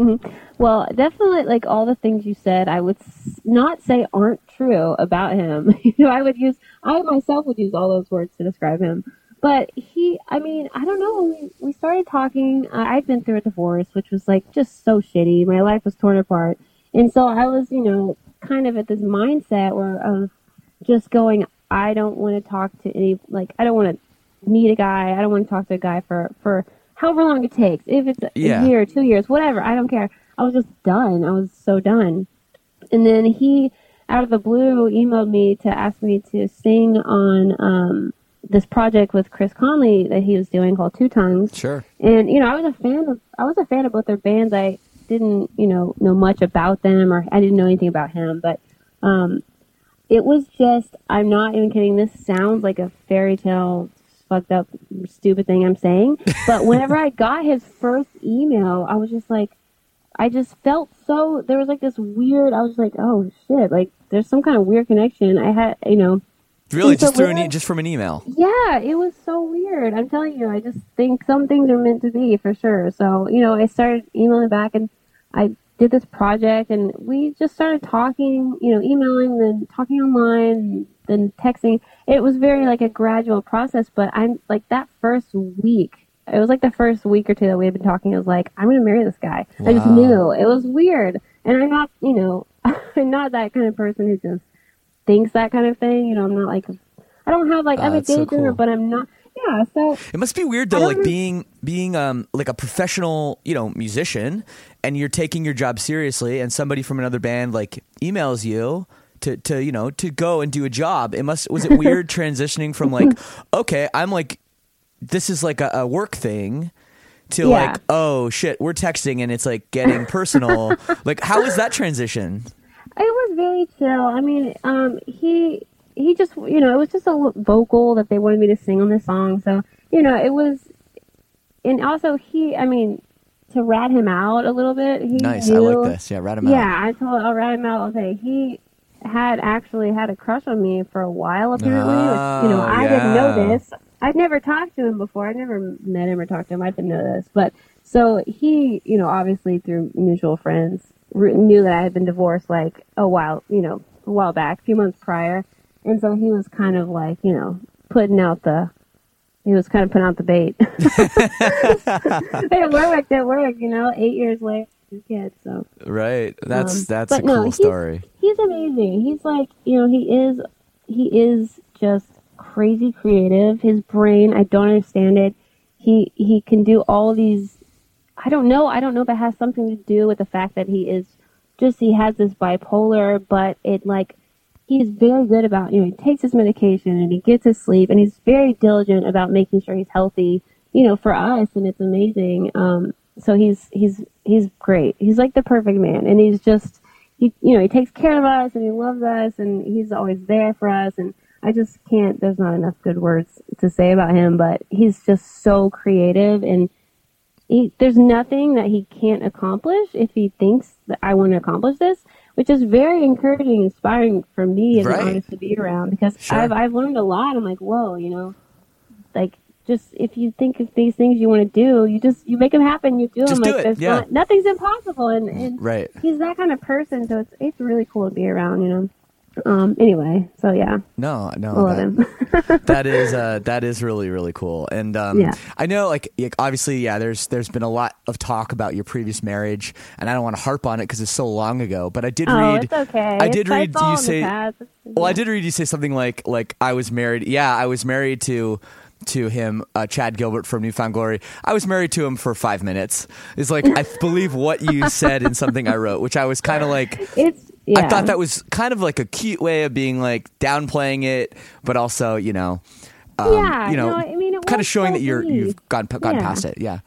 Mm-hmm. Well, definitely, like all the things you said, I would not say aren't true about him. you know, I would use, I myself would use all those words to describe him. But he, I mean, I don't know. We, we started talking. I'd been through a divorce, which was like just so shitty. My life was torn apart. And so I was, you know, kind of at this mindset where of just going, I don't want to talk to any, like, I don't want to meet a guy. I don't want to talk to a guy for, for however long it takes. If it's yeah. a year, two years, whatever, I don't care. I was just done. I was so done. And then he, out of the blue, emailed me to ask me to sing on, um, this project with Chris Conley that he was doing called Two Tongues. Sure. And you know, I was a fan of I was a fan of both their bands. I didn't, you know, know much about them or I didn't know anything about him, but um, it was just, I'm not even kidding. This sounds like a fairy tale, fucked up, stupid thing I'm saying. But whenever I got his first email, I was just like, I just felt so, there was like this weird, I was like, oh shit, like there's some kind of weird connection. I had, you know, Really, so just through an e- just from an email. Yeah, it was so weird. I'm telling you, I just think some things are meant to be for sure. So, you know, I started emailing back and I did this project and we just started talking, you know, emailing, then talking online, then texting. It was very like a gradual process, but I'm like that first week, it was like the first week or two that we had been talking. I was like, I'm going to marry this guy. I just knew it was weird. And I'm not, you know, I'm not that kind of person who just thinks that kind of thing. You know, I'm not like, I don't have like, Ah, I'm a that's so daydreamer, cool. but I'm not. Yeah, so It must be weird though, like being being um like a professional, you know, musician, and you're taking your job seriously, and somebody from another band like emails you to to you know to go and do a job. It must was it weird transitioning from like okay, I'm like this is like a, a work thing to Yeah. like oh shit, we're texting and it's like getting personal. like how is that transition? it was very chill. I mean, um, he he just you know it was just a vocal that they wanted me to sing on this song. So you know it was, and also he, I mean, to rat him out a little bit. He Nice, I like this. Yeah, rat him out. Yeah, I told I'll rat him out. I'll he had actually had a crush on me for a while apparently. which, you know, Oh, I didn't know this. I'd never talked to him before. I'd never met him or talked to him. I didn't know this, but so he, you know, obviously through mutual friends, knew that I had been divorced like a while, you know, a while back, a few months prior, and so he was kind of like, you know, putting out the. He was kind of putting out the bait. it worked. It worked. You know, eight years later, kids. So Right. That's um, that's a no, cool he's- story. He's amazing. He's like, you know, he is, he is just crazy creative. His brain, I don't understand it. He he can do all these. I don't know. I don't know if it has something to do with the fact that he is just he has this bipolar, but it like he's very good about you know he takes his medication and he gets his sleep and he's very diligent about making sure he's healthy you know for us and it's amazing. Um so he's he's he's great. He's like the perfect man and he's just he you know he takes care of us and he loves us and he's always there for us and i just can't there's not enough good words to say about him but he's just so creative and he, there's nothing that he can't accomplish if he thinks that I want to accomplish this, which is very encouraging, inspiring for me as Right. an artist to be around because Sure. I've I've learned a lot. I'm like, whoa, you know, like just if you think of these things you want to do, you just you make them happen. You do Just them. do like it, there's yeah. not, nothing's impossible, and, and Right. he's that kind of person. So it's it's really cool to be around. You know. Um. Anyway, so yeah, No, no. I love that- him. that is uh, that is really really cool and um, Yeah. i know like obviously yeah there's there's been a lot of talk about your previous marriage and i don't want to harp on it because it's so long ago but i did oh, read it's okay. i did read it's all you say well i did read you say something like like i was married yeah i was married to to him, uh, Chad Gilbert from New Found Glory. I was married to him for five minutes. It's like I believe what you said in something I wrote, which I was kind of like, It's yeah. I thought that was kind of like a cute way of being like downplaying it, but also you know, um, Yeah, you know, no, I mean, it kind of showing so that you're you've gone gone Yeah. past it. Yeah,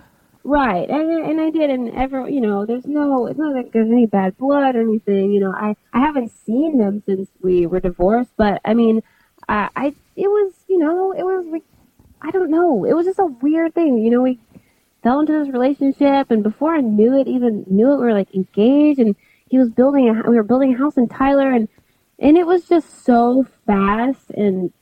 Right, and and I did, and ever you know, there's no, it's not like there's any bad blood or anything. You know, I I haven't seen them since we were divorced, but I mean, I, I it was you know, it was like I don't know, it was just a weird thing. You know, we fell into this relationship, and before I knew it, even knew it, we were like engaged, and he was building a we were building a house in Tyler, and and it was just so fast and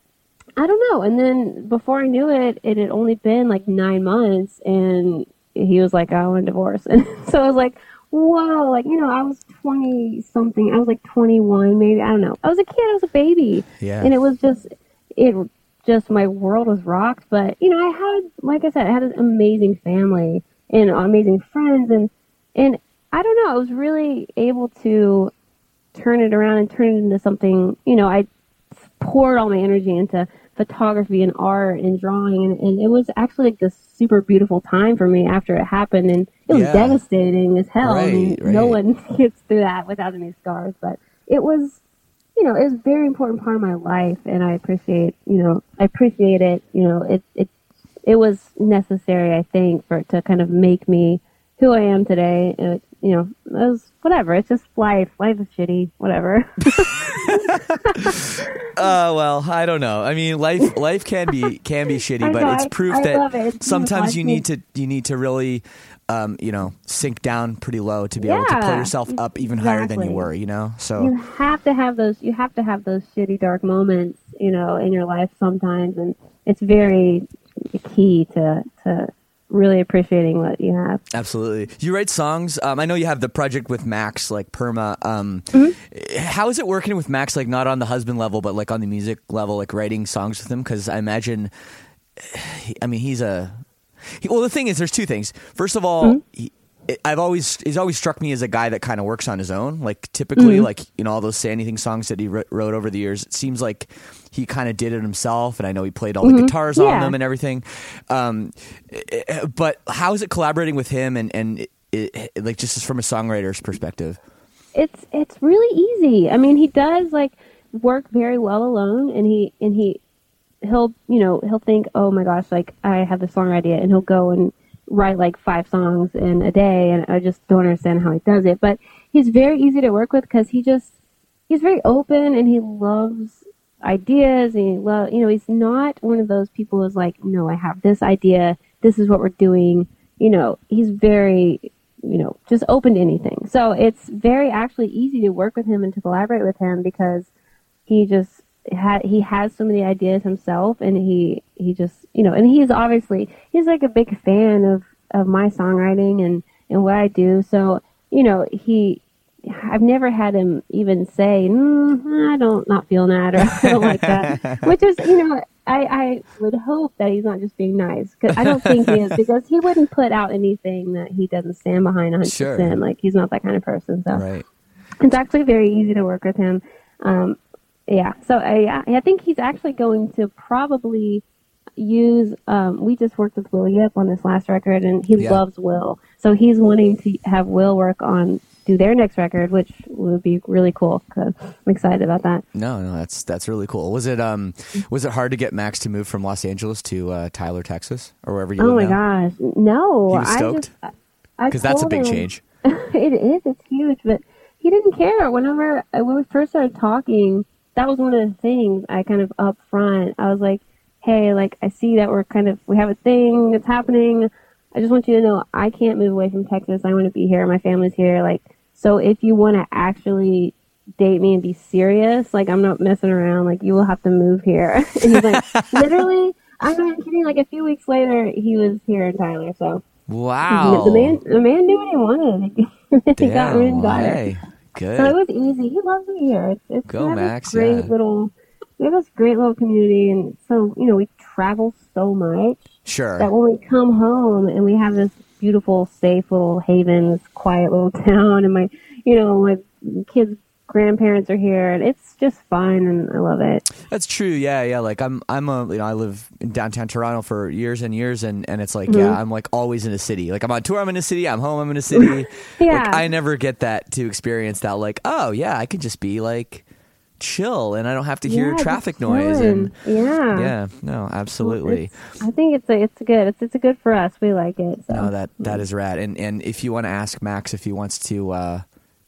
I don't know. And then before I knew it, it had only been like nine months, and he was like, "I want a divorce." And so I was like, "Whoa!" Like you know, I was twenty something. I was like twenty one, maybe. I don't know. I was a kid. I was a baby. Yeah. And it was just, it just my world was rocked. But you know, I had, like I said, I had an amazing family and amazing friends, and and I don't know. I was really able to turn it around and turn it into something. You know, I poured all my energy into photography and art and drawing and, and it was actually like this super beautiful time for me after it happened and it was Yeah. devastating as hell I mean, Right, no one gets through that without any scars but it was you know it was a very important part of my life and i appreciate you know i appreciate it you know it it it was necessary i think for it to kind of make me who I am today. And it, you know, it was whatever. It's just life. Life is shitty. Whatever. Uh, well, I don't know. I mean, life life can be can be shitty, but it's I- proof I it. that It's sometimes you need to you need to really, um, you know, sink down pretty low to be able to pull yourself up even higher than you were. You know, so you have to have those. You have to have those shitty, dark moments. You know, in your life sometimes, and it's very key to to really appreciating what you have. Absolutely. You write songs. Um, I know you have the project with Max, like Perma. Um, Mm-hmm. How is it working with Max? Like not on the husband level, but like on the music level, like writing songs with him? Because I imagine, I mean, he's a. He, well, the thing is, there's two things. First of all, Mm-hmm. he, I've always he's always struck me as a guy that kind of works on his own. Like typically, Mm-hmm. like you know all those say anything songs that he wrote, wrote over the years. It seems like he kind of did it himself, and I know he played all the guitars on Mm-hmm. Yeah. them and everything. Um, but how is it collaborating with him and and it, it, like just from a songwriter's perspective? it's it's really easy. I mean, he does like work very well alone, and he and he he'll you know he'll think, oh my gosh, like I have this song idea, and he'll go and write like five songs in a day, and I just don't understand how he does it. But he's very easy to work with because he just he's very open and he loves ideas and love you know he's not one of those people who's like no i have this idea. This is what we're doing. You know he's very you know just open to anything. So it's very actually easy to work with him and to collaborate with him because he just ha- he has so many ideas himself and he he just you know and he's obviously he's like a big fan of of my songwriting and and what i do. So you know he I've never had him even say, mm, "I don't not feel that" or "I don't like that," which is, you know, I, I would hope that he's not just being nice because I don't think he is because he wouldn't put out anything that he doesn't stand behind 100. Sure. percent Like he's not that kind of person. So Right. it's actually very easy to work with him. Um, yeah, so I, I think he's actually going to probably use. Um, we just worked with Will Yip on this last record, and he Yeah. loves Will, so he's wanting to have Will work on do their next record, which would be really cool. 'cause I'm excited about that. No, no, that's that's really cool. Was it um was it hard to get Max to move from Los Angeles to uh, Tyler, Texas, or wherever you Oh my now? gosh, no! He was I stoked? just, I- I Because that's a big him- change. it is. It's huge, but he didn't care. Whenever when we first started talking, that was one of the things I kind of up front. I was like, "Hey, like I see that we're kind of we have a thing that's happening. I just want you to know I can't move away from Texas. I want to be here. My family's here. Like, so if you want to actually date me and be serious, like I'm not messing around. Like you will have to move here." and he's like, literally. I'm not kidding. Like a few weeks later, he was here in Tyler. So Wow. the man, the man knew what he wanted. he got rid and got it. hey, good. So it was easy. He loves it here. It's, it's Go, Max, Great yeah. little. We have this great little community, and so you know we travel so much sure. that when we come home and we have this beautiful, safe little haven, this quiet little town, and my, you know, my kids' grandparents are here, and it's just fun, and I love it. That's true. Yeah, yeah. Like I'm, I'm a, you know, I live in downtown Toronto for years and years, and and it's like, Mm-hmm. yeah, I'm like always in a city. Like I'm on tour, I'm in a city. I'm home, I'm in a city. Yeah. Like I never get that to experience that. Like, oh yeah, I can just be like chill, and I don't have to hear Yeah, traffic noise. And yeah, yeah, no, absolutely. It's- I think it's a, it's good. It's it's a good for us. We like it. So. No, that that is rad. And and if you want to ask Max if he wants to uh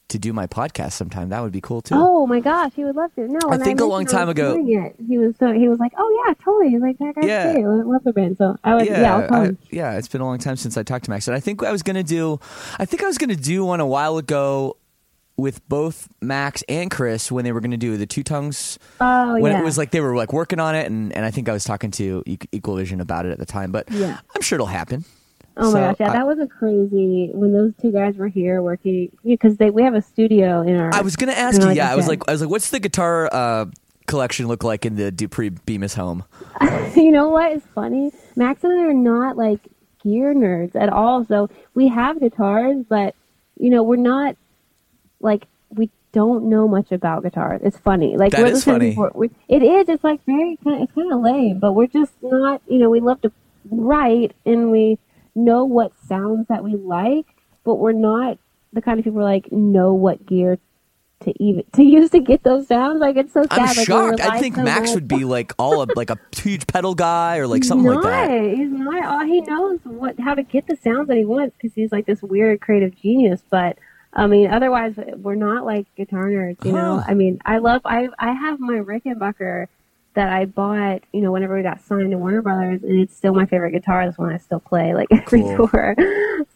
to do my podcast sometime, that would be cool too. Oh my gosh, he would love to. No, I think a long time ago- It, he was so he was like, oh yeah, totally. He's like that guy's Yeah. I love the band. So I was yeah, I'll call I- yeah, it's been a long time since I talked to Max, and I think I was gonna do, I think I was gonna do one a while ago with both Max and Chris when they were gonna do the Two Tongues. Oh when yeah. it was like they were like working on it, and, and I think I was talking to Equal Vision about it at the time, but Yeah. I'm sure it'll happen. oh so my gosh, yeah, I- that was a crazy when those two guys were here working because they we have a studio in our. I was gonna ask you, yeah, I was like, I was like, what's the guitar uh, collection look like in the DuPree Bemis home? you know what is funny? Max and I are not like gear nerds at all. So we have guitars, but you know we're not like we don't know much about guitars. It's funny. Like That is the kind of funny. it is. It's like very. Kind it's kind of lame, but we're just not. You know, we love to write and we know what sounds that we like, but we're not the kind of people who like know what gear to even to use to get those sounds. Like it's so sad. I'm like, shocked. I think so Max much- would be like all of like a huge pedal guy or like something he's like that. He's not. Oh, he knows what how to get the sounds that he wants because he's like this weird creative genius. But I mean, otherwise, we're not like guitar nerds. You know. Huh. I mean, I love. I I have my Rickenbacker that I bought. You know, whenever we got signed to Warner Brothers, and it's still my favorite guitar. That's one I still play like every Cool. tour.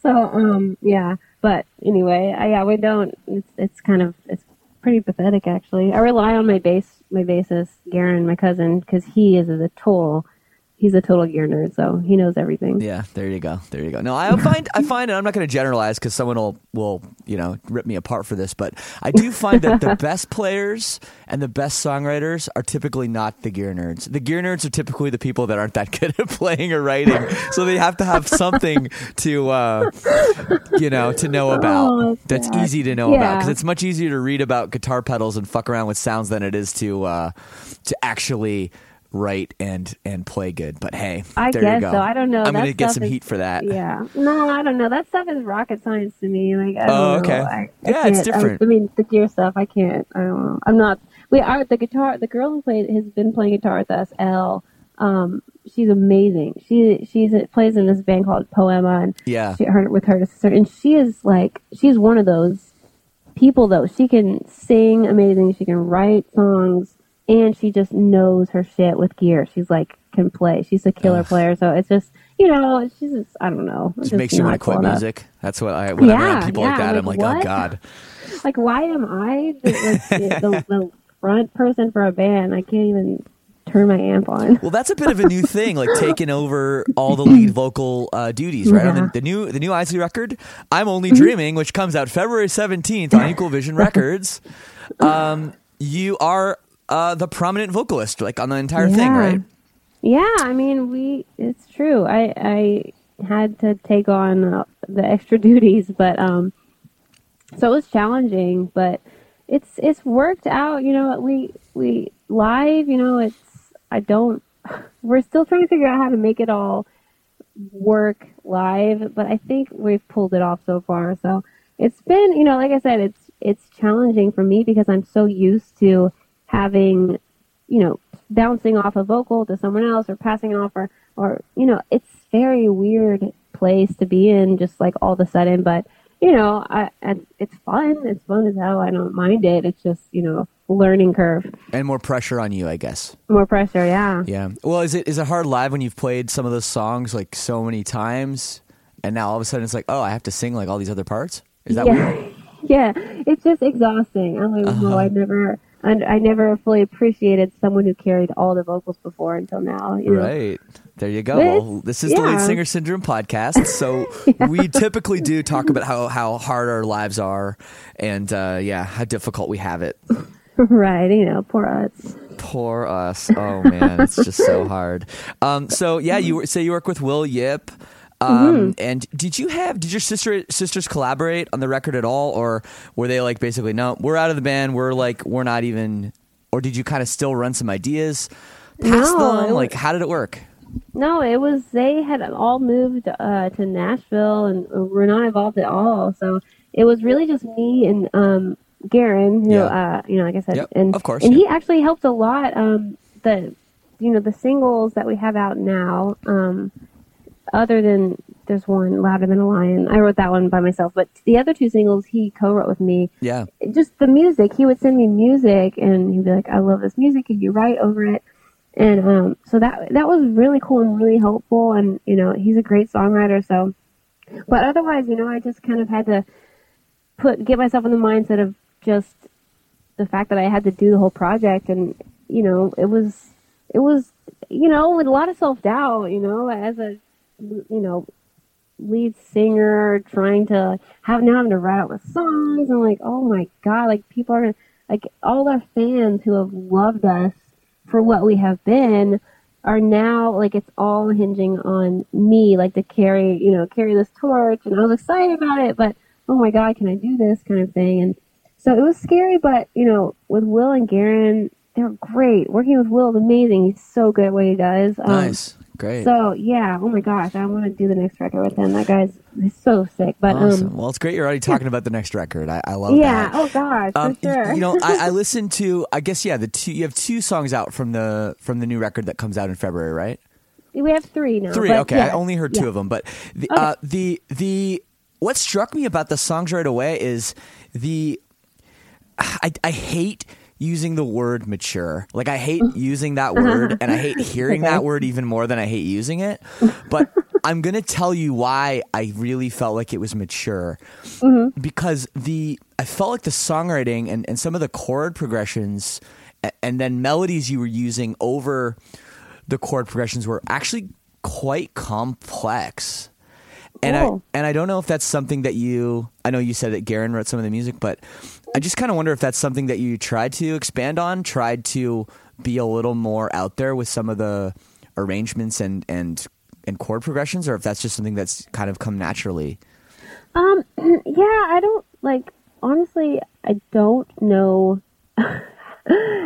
So um, yeah. But anyway, I, yeah, we don't. It's it's kind of it's pretty pathetic actually. I rely on my bass my bassist Garron, my cousin, because he is a total. He's a total gear nerd, so he knows everything. Yeah, there you go. There you go. No, I find I find and I'm not going to generalize because someone will will you know rip me apart for this, but I do find that the best players and the best songwriters are typically not the gear nerds. The gear nerds are typically the people that aren't that good at playing or writing, so they have to have something to uh, you know to know about Oh, that's easy to know about because it's much easier to read about guitar pedals and fuck around with sounds than it is to uh, to actually write and and play good. But hey, I there guess you go. so. I don't know. I'm That gonna get some is- heat for that. Yeah. No, I don't know. That stuff is rocket science to me. Like, I don't Oh, okay. I, I Yeah, it's different. I, mean, the gear stuff, I can't. I don't know. I'm not. We are the guitar. The girl who played has been playing guitar with us. Elle. Um, she's amazing. She she's plays in this band called Poema, and Yeah. she, her with her sister, and she is like she's one of those people though. She can sing amazing. She can write songs, and she just knows her shit with gear. She's like can play. She's a killer player. So it's just you know she's just I don't know. Just makes you want to quit music. That's what I when I'm around Yeah, like yeah, that. I'm like, like, oh god. Like why am I the, like, the, the front person for a band? I can't even turn my amp on. Well, that's a bit of a new thing, like taking over all the lead vocal uh, duties, right? On Yeah. the, the new the new Eisley record, "I'm Only Dreaming," which comes out February 17th on Equal Vision Records. Um, you are uh, the prominent vocalist, like on the entire thing, right? Yeah, I mean, we it's true. I I had to take on uh, the extra duties, but um so it was challenging, but it's it's worked out, you know, we we live, you know, it's I don't we're still trying to figure out how to make it all work live, but I think we've pulled it off so far. So it's been, you know, like I said, it's it's challenging for me because I'm so used to having, you know, bouncing off a vocal to someone else or passing it off or or you know, it's very weird place to be in just like all of a sudden, but you know, I, I it's fun. It's fun as hell. I don't mind it. It's just, you know, learning curve. And more pressure on you, I guess. More pressure, yeah. Yeah. Well, is it is it hard live when you've played some of those songs like so many times, and now all of a sudden it's like, oh, I have to sing like all these other parts? Is that yeah. weird? yeah, it's just exhausting. I'm like, Uh-huh. well, I never, I, I never fully appreciated someone who carried all the vocals before until now. You know? Right. There you go. Well, this is the Lead. Singer Syndrome podcast. So we typically do talk about how, how hard our lives are and, uh, yeah, how difficult we have it. right. You know, poor us. Poor us. Oh, man. It's just so hard. Um, so, yeah, you say you work with Will Yip. Um, Mm-hmm. And did you have, did your sister sisters collaborate on the record at all? Or were they like basically, no, we're out of the band. We're like, we're not even, or did you kind of still run some ideas past No, them? Like, how did it work? No, it was they had all moved uh, to Nashville and were not involved at all. So it was really just me and um, Garron, who Yeah. uh, you know, like I said, Yep, and of course, and yeah. he actually helped a lot. Um, the you know the singles that we have out now, um, other than there's one louder than a lion. I wrote that one by myself, but the other two singles he co-wrote with me Yeah. just the music. He would send me music, and he'd be like, "I love this music. Can you write over it?" And um, so that that was really cool and really helpful. And you know, he's a great songwriter. So, but otherwise, you know, I just kind of had to put get myself in the mindset of just the fact that I had to do the whole project, and you know, it was it was you know with a lot of self doubt. You know, as a you know lead singer trying to have now having to write out the songs. And like oh my god like people are like all our fans who have loved us for what we have been are now like it's all hinging on me like to carry you know carry this torch. And I was excited about it but oh my god can I do this kind of thing? And so it was scary but you know with Will and Garron they're great. Working with Will is amazing. He's so good at what he does. Um, Nice. Great. So yeah, oh my gosh, I want to do the next record with him. That guy's he's so sick. But awesome. um, well, it's great you're already talking about the next record. I, I love yeah, that. oh gosh, Um, for sure. You know, I, I listened to. I guess yeah, the two. You have two songs out from the from the new record that comes out in February, right? we have three now. Three. but Okay, yeah, I only heard yeah. two of them, but the Okay. uh, the the what struck me about the songs right away is the I, I hate using the word mature. Like I hate mm-hmm. using that uh-huh. word and I hate hearing Okay. that word even more than I hate using it. But I'm going to tell you why I really felt like it was mature. Mm-hmm. Because the I felt like the songwriting and, and some of the chord progressions a- and then melodies you were using over the chord progressions were actually quite complex. And Cool. I and I don't know if that's something that you I know you said that Garron wrote some of the music, but I just kind of wonder if that's something that you tried to expand on, tried to be a little more out there with some of the arrangements and and and chord progressions, or if that's just something that's kind of come naturally. Um, yeah, I don't like. Honestly, I don't know. this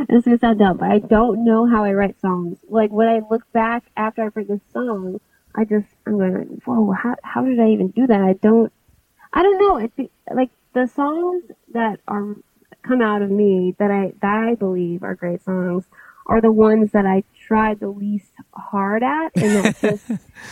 is gonna sound dumb, but I don't know how I write songs. Like when I look back after I've written a song, I just I'm going, like, whoa, how how did I even do that? I don't, I don't know. It's like the songs that are come out of me that I that I believe are great songs are the ones that I tried the least hard at, and that just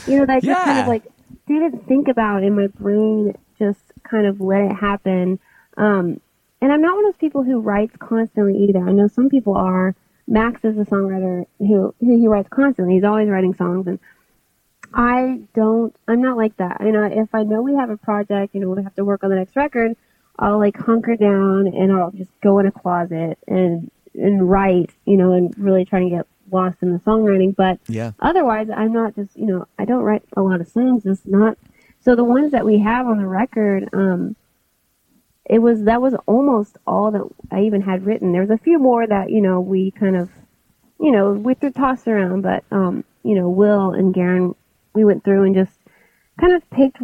you know that I just kind of like didn't think about in my brain, just kind of let it happen. Um, and I'm not one of those people who writes constantly either. I know some people are. Max is a songwriter who, who he writes constantly. He's always writing songs, and I don't. I'm not like that. You know, if I know we have a project, you know, we have to work on the next record, I'll like hunker down and I'll just go in a closet and and write. You know, and really try and get lost in the songwriting. But Yeah. otherwise, I'm not just. You know, I don't write a lot of songs. It's not. So the ones that we have on the record, um, it was that was almost all that I even had written. There was a few more that you know we kind of, you know, we threw tossed around, but um, you know, Will and Garron, we went through and just kind of picked,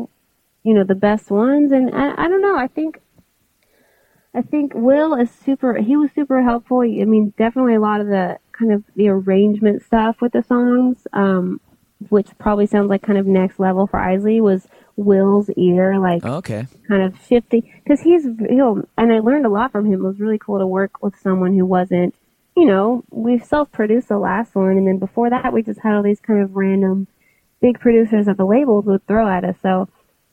you know, the best ones. And I, I don't know. I think, I think Will is super. He was super helpful. I mean, definitely a lot of the kind of the arrangement stuff with the songs, um, which probably sounds like kind of next level for Eisley was Will's ear, like Okay. kind of shifting because he's he'll and I learned a lot from him. It was really cool to work with someone who wasn't, you know, we self-produced the last one, and then before that we just had all these kind of random big producers at the labels would throw at us. So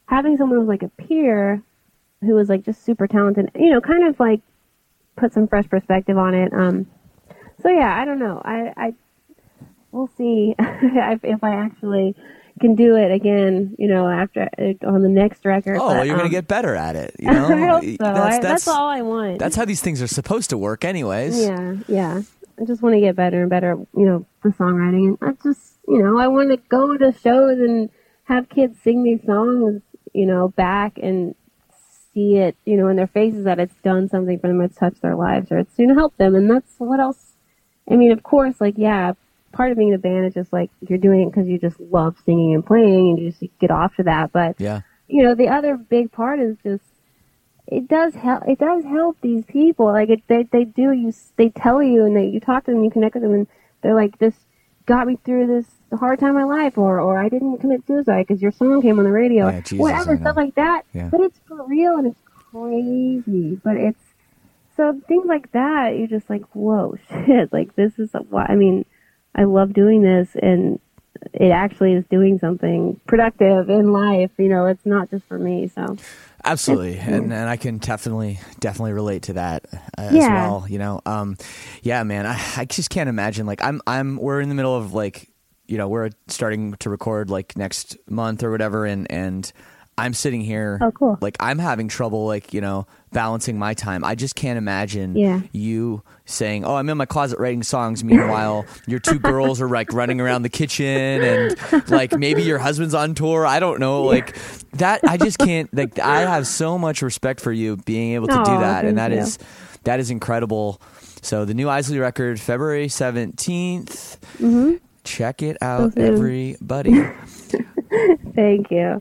having someone who was like a peer, who was like just super talented, you know, kind of like put some fresh perspective on it. Um, so yeah, I don't know. I, I we'll see if, if I actually can do it again. You know, after on the next record. Oh, but, you're going um, to get better at it. You know, I hope so. I- that's all I want. That's how these things are supposed to work, anyways. Yeah, yeah. I just want to get better and better, you know, the songwriting. And I just, you know, I want to go to shows and have kids sing these songs, you know, back and see it, you know, in their faces that it's done something for them, it's touched their lives, or it's going to help them. And that's what else. I mean, of course, like, yeah, part of being in a band is just like you're doing it because you just love singing and playing and you just get off to that. But Yeah. you know, the other big part is just it does help. It does help these people. Like it, they they do. You they tell you and they you talk to them, you connect with them, and they're like, "This got me through this hard time in my life," or "or I didn't commit suicide because your song came on the radio," Yeah, or Jesus, whatever stuff like that. Yeah. But it's for real and it's crazy. But it's so things like that. You're just like, "Whoa, shit!" Like this is what I mean. I love doing this and. It actually is doing something productive in life. You know, it's not just for me. So, Absolutely, and and I can definitely definitely relate to that uh, as Yeah. well. You know, um, yeah, man, I, I just can't imagine. Like, I'm I'm we're in the middle of like, you know, we're starting to record like next month or whatever, and and I'm sitting here, Oh, cool. like I'm having trouble, like you know, balancing my time. I just can't imagine Yeah. you saying, "Oh, I'm in my closet writing songs." Meanwhile, your two girls are like running around the kitchen, and like maybe your husband's on tour. I don't know, like that. I just can't. Like, I have so much respect for you being able to do that, and that you. is that is incredible. So the new Eisley record, February 17th hmm Check it out, everybody. thank you.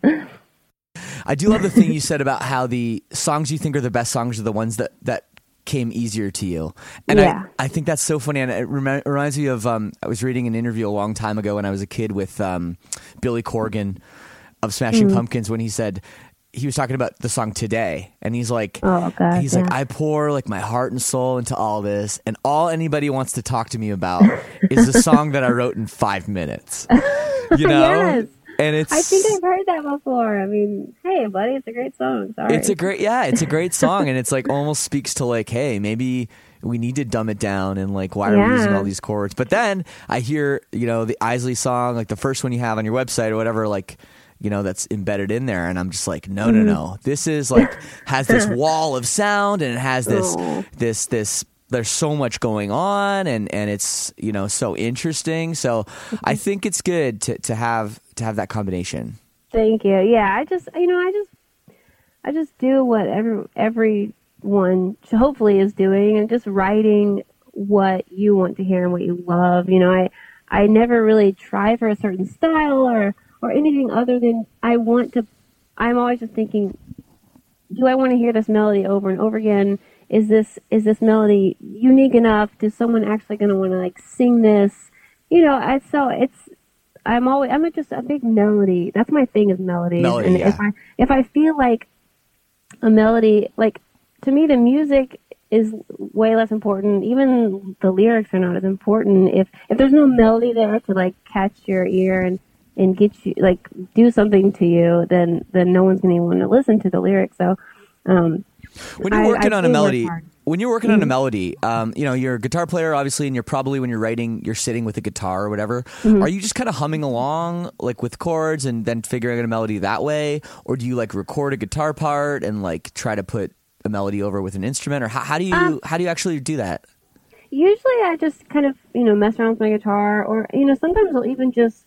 I do love the thing you said about how the songs you think are the best songs are the ones that that came easier to you. And Yeah. I, I think that's so funny. And it remi- reminds me of um, I was reading an interview a long time ago when I was a kid with um, Billy Corgan of Smashing Mm. Pumpkins when he said he was talking about the song today and he's like Oh, God, he's like. I pour like my heart and soul into all this and all anybody wants to talk to me about is the song that I wrote in 5 minutes. You know? Yes. And it's I think I've heard that before. I mean, hey, buddy, it's a great song. Sorry. it's a great yeah it's a great song and it's like almost speaks to like hey maybe we need to dumb it down and like why are we using all these chords but then i hear you know the eisley song like the first one you have on your website or whatever like you know that's embedded in there and i'm just like no no no mm-hmm. this is like has this wall of sound and it has this Aw. this this there's so much going on and and it's you know so interesting so i think it's good to to have to have that combination Thank you. Yeah, I just, you know, I just, I just do what every everyone hopefully is doing, and just writing what you want to hear and what you love. You know, I, I never really try for a certain style or or anything other than I want to. I'm always just thinking, do I want to hear this melody over and over again? Is this is this melody unique enough? Is someone actually going to want to like sing this? You know, I so it's I'm always I'm just a big melody. That's my thing is melodies. Melody, and yeah. if I if I feel like a melody, like to me, the music is way less important. Even the lyrics are not as important. If if there's no melody there to like catch your ear and and get you like do something to you, then then no one's going to want to listen to the lyrics. So. Um, when you're I- working I on a melody hard. When you're working on a melody um, you know you're a guitar player obviously and you're probably when you're writing you're sitting with a guitar or whatever. Mm-hmm. are you just kind of humming along like with chords and then figuring out a melody that way? Or do you like record a guitar part and like try to put a melody over with an instrument? Or how, how do you Um, how do you actually do that? Usually I just kind of you know mess around with my guitar, or you know sometimes I'll even just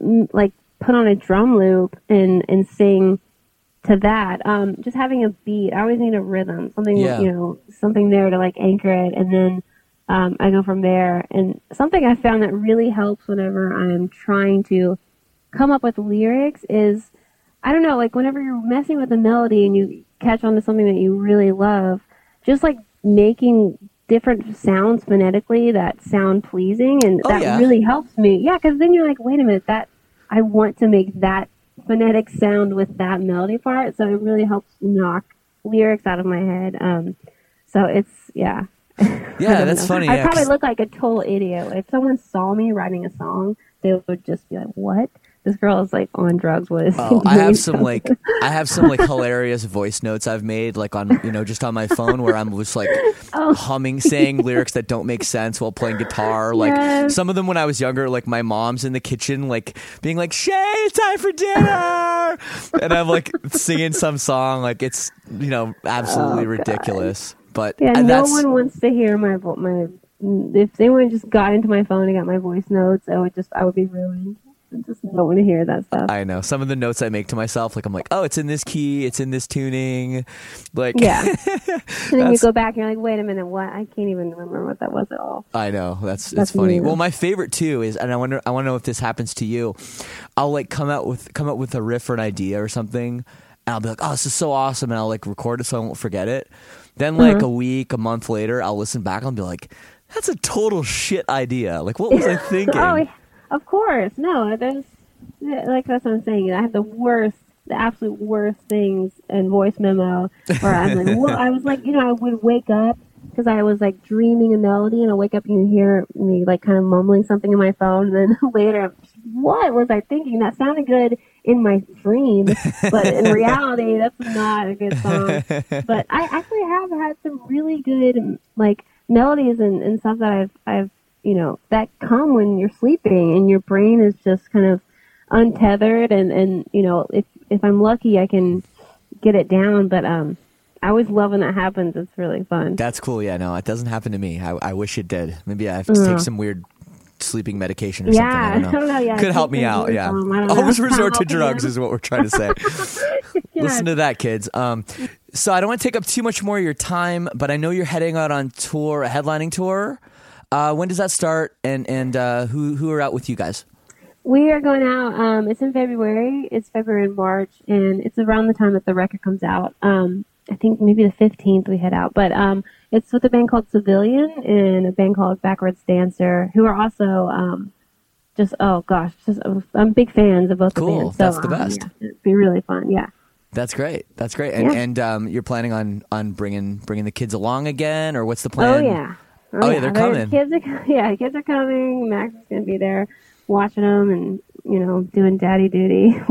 mm, like put on a drum loop and and sing to that. Um, just having a beat. I always need a rhythm, something Yeah. you know, something there to like anchor it, and then um, I go from there. And something I found that really helps whenever I'm trying to come up with lyrics is I don't know, like whenever you're messing with a melody and you catch on to something that you really love, just like making different sounds phonetically that sound pleasing and Oh, that yeah. really helps me. Yeah, because then you're like, wait a minute, that I want to make that phonetic sound with that melody part, so it really helps knock lyrics out of my head. Um, so it's yeah. Yeah that's know. funny I yeah, probably look like a total idiot. If someone saw me writing a song, they would just be like, "What? This girl is like on drugs." What is?" Oh, I have some like I have some like hilarious voice notes I've made like on you know just on my phone where I'm just like Oh. humming saying lyrics that don't make sense while playing guitar like Yes. some of them when I was younger like my mom's in the kitchen like being like Shay it's time for dinner and I'm like singing some song like it's you know absolutely Oh, ridiculous but Yeah, and no one wants to hear my my. If anyone just got into my phone and got my voice notes, I would just I would be ruined. I just don't want to hear that stuff. I know some of the notes I make to myself like I'm like oh it's in this key it's in this tuning like yeah, and then you go back and you're like, wait a minute, what? I can't even remember what that was at all. I know that's it's That's funny. me, though. Well, my favorite too is, and I wonder, I want to know if this happens to you. I'll like come out with come up with a riff or an idea or something, and I'll be like, "Oh, this is so awesome," and I'll like record it so I won't forget it. Then like Mm-hmm. a week, a month later, I'll listen back and be like, "That's a total shit idea. Like, what was I thinking?" Oh, yeah, of course. No, there's like that's what I'm saying. I have the worst, the absolute worst things in voice memo where I'm like, well, I was like, you know, I would wake up because I was like dreaming a melody, and I wake up and you hear me like kind of mumbling something in my phone, and then later, what was I thinking? That sounded good in my dream, but in reality, that's not a good song. But I actually have had some really good like melodies and, and stuff that I've I've you know that come when you're sleeping and your brain is just kind of untethered and and you know if if I'm lucky I can get it down but um I always love when that happens it's really fun That's cool. Yeah, no, it doesn't happen to me. I, I wish it did. Maybe I have to take some weird sleeping medication or Yeah, something. I don't know. yeah, Could help me out. Yeah, um, I always know, resort to drugs is what we're trying to say. Yeah. Listen to that, kids. Um, so I don't want to take up too much more of your time, but I know you're heading out on tour, a headlining tour. Uh, when does that start? And and uh, who who are out with you guys? We are going out. Um, it's in February. It's February and March, and it's around the time that the record comes out. Um, I think maybe the 15th we head out. But um, it's with a band called Civilian and a band called Backwards Dancer, who are also um, just oh gosh, just I'm big fans of both Cool. the bands. That's the um, best. yeah, it'd be really fun. Yeah. That's great. That's great. And Yeah. and um, you're planning on on bringing bringing the kids along again, or what's the plan? Oh yeah. Oh, yeah, they're coming. Kids are, yeah, kids are coming. Max is gonna be there, watching them, and you know, doing daddy duty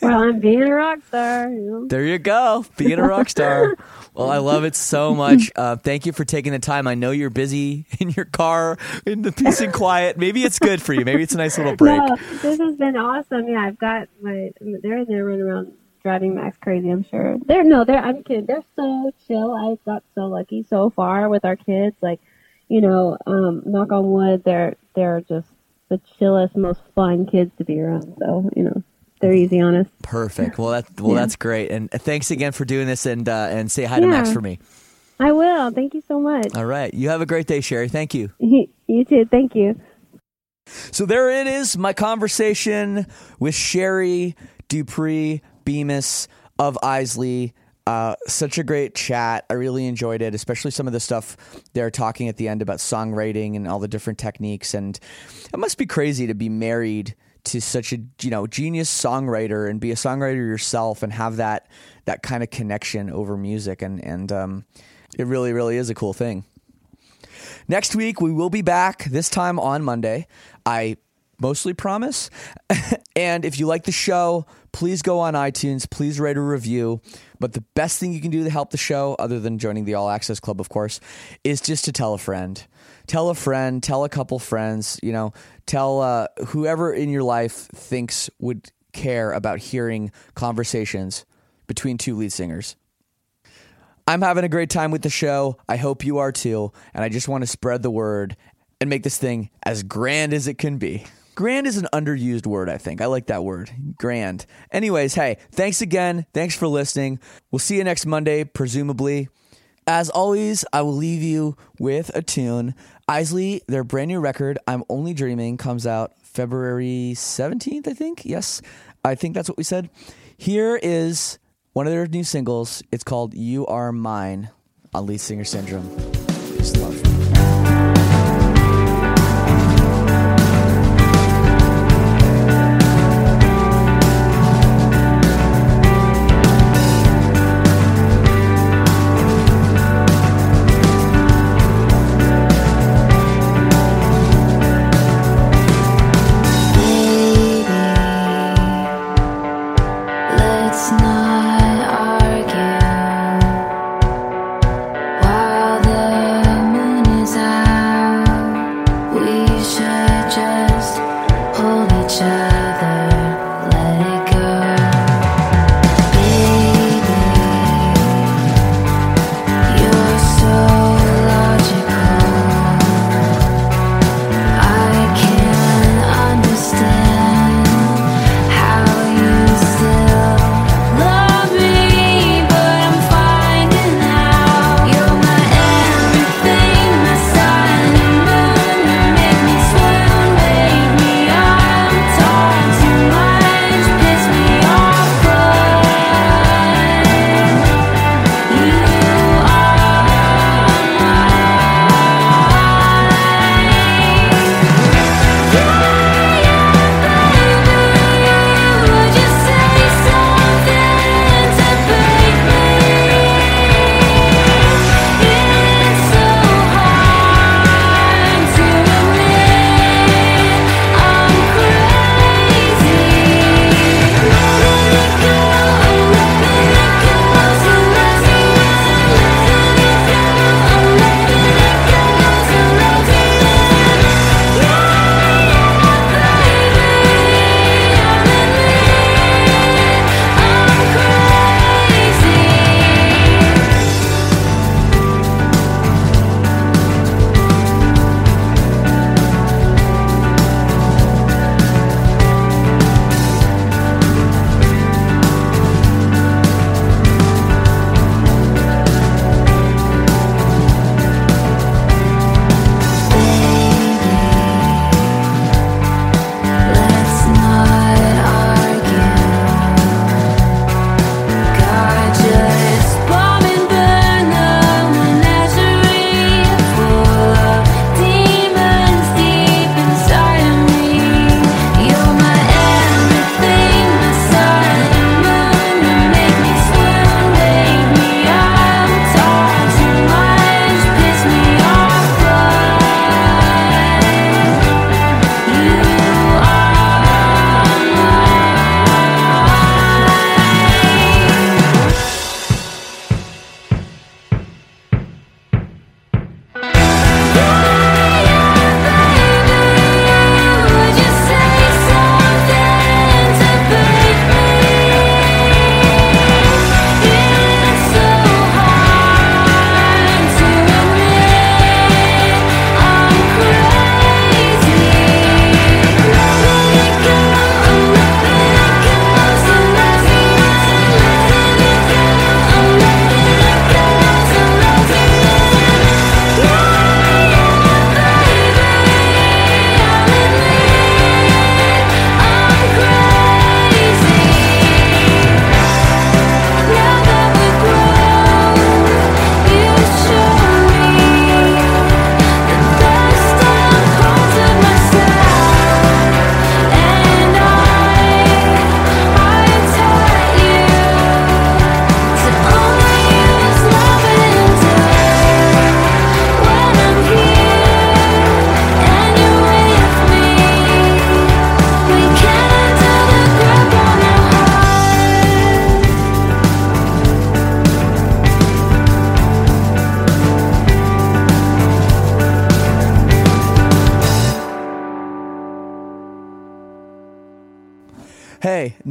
while, I'm being a rock star. You know? There you go, being a rock star. well, I love it so much. Uh, thank you for taking the time. I know you're busy in your car in the peace and quiet. Maybe it's good for you. Maybe it's a nice little break. No, this has been awesome. Yeah, I've got my. They're they're running around driving Max crazy. I'm sure. They're no, they're. I'm kidding. They're so chill. I got so lucky so far with our kids. Like, you know, um, knock on wood, they're they're just the chillest, most fun kids to be around. So you know, they're easy on us. Perfect. Well, that well Yeah. that's great. And thanks again for doing this. And uh, and say hi to Max for me. I will. Thank you so much. All right. You have a great day, Sherri. Thank you. you too. Thank you. So there it is, my conversation with Sherri DuPree Bemis of Eisley. Uh, such a great chat. I really enjoyed it, especially some of the stuff they're talking at the end about songwriting and all the different techniques. And it must be crazy to be married to such a you know genius songwriter and be a songwriter yourself and have that that kind of connection over music. And and um, it really really is a cool thing. Next week, we will be back, this time on Monday. I mostly promise. and if you like the show, please go on iTunes, please write a review. But the best thing you can do to help the show, other than joining the All Access Club, of course, is just to tell a friend. Tell a friend, tell a couple friends, you know, tell uh, whoever in your life thinks would care about hearing conversations between two lead singers. I'm having a great time with the show. I hope you are too. And I just want to spread the word and make this thing as grand as it can be. Grand is an underused word, I think. I like that word. Grand. Anyways, hey, thanks again. Thanks for listening. We'll see you next Monday, presumably. As always, I will leave you with a tune. Eisley, their brand new record, I'm Only Dreaming, comes out February 17th, I think. Yes, I think that's what we said. Here is one of their new singles. It's called You Are Mine on Lead Singer Syndrome. Just love.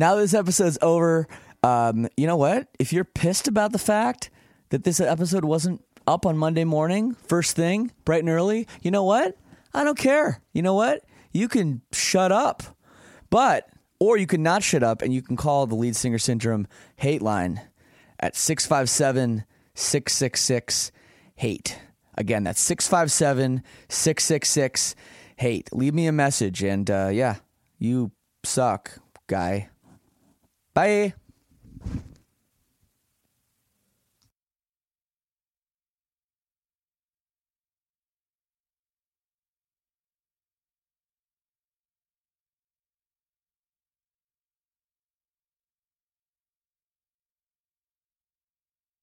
Now this episode's over. Um, you know what? If you're pissed about the fact that this episode wasn't up on Monday morning, first thing, bright and early, you know what? I don't care. You know what? You can shut up. But, or you can not shut up and you can call the lead singer syndrome hate line at 657 666 hate. Again, that's 657 666 hate. Leave me a message and uh, yeah, you suck, guy. 拜。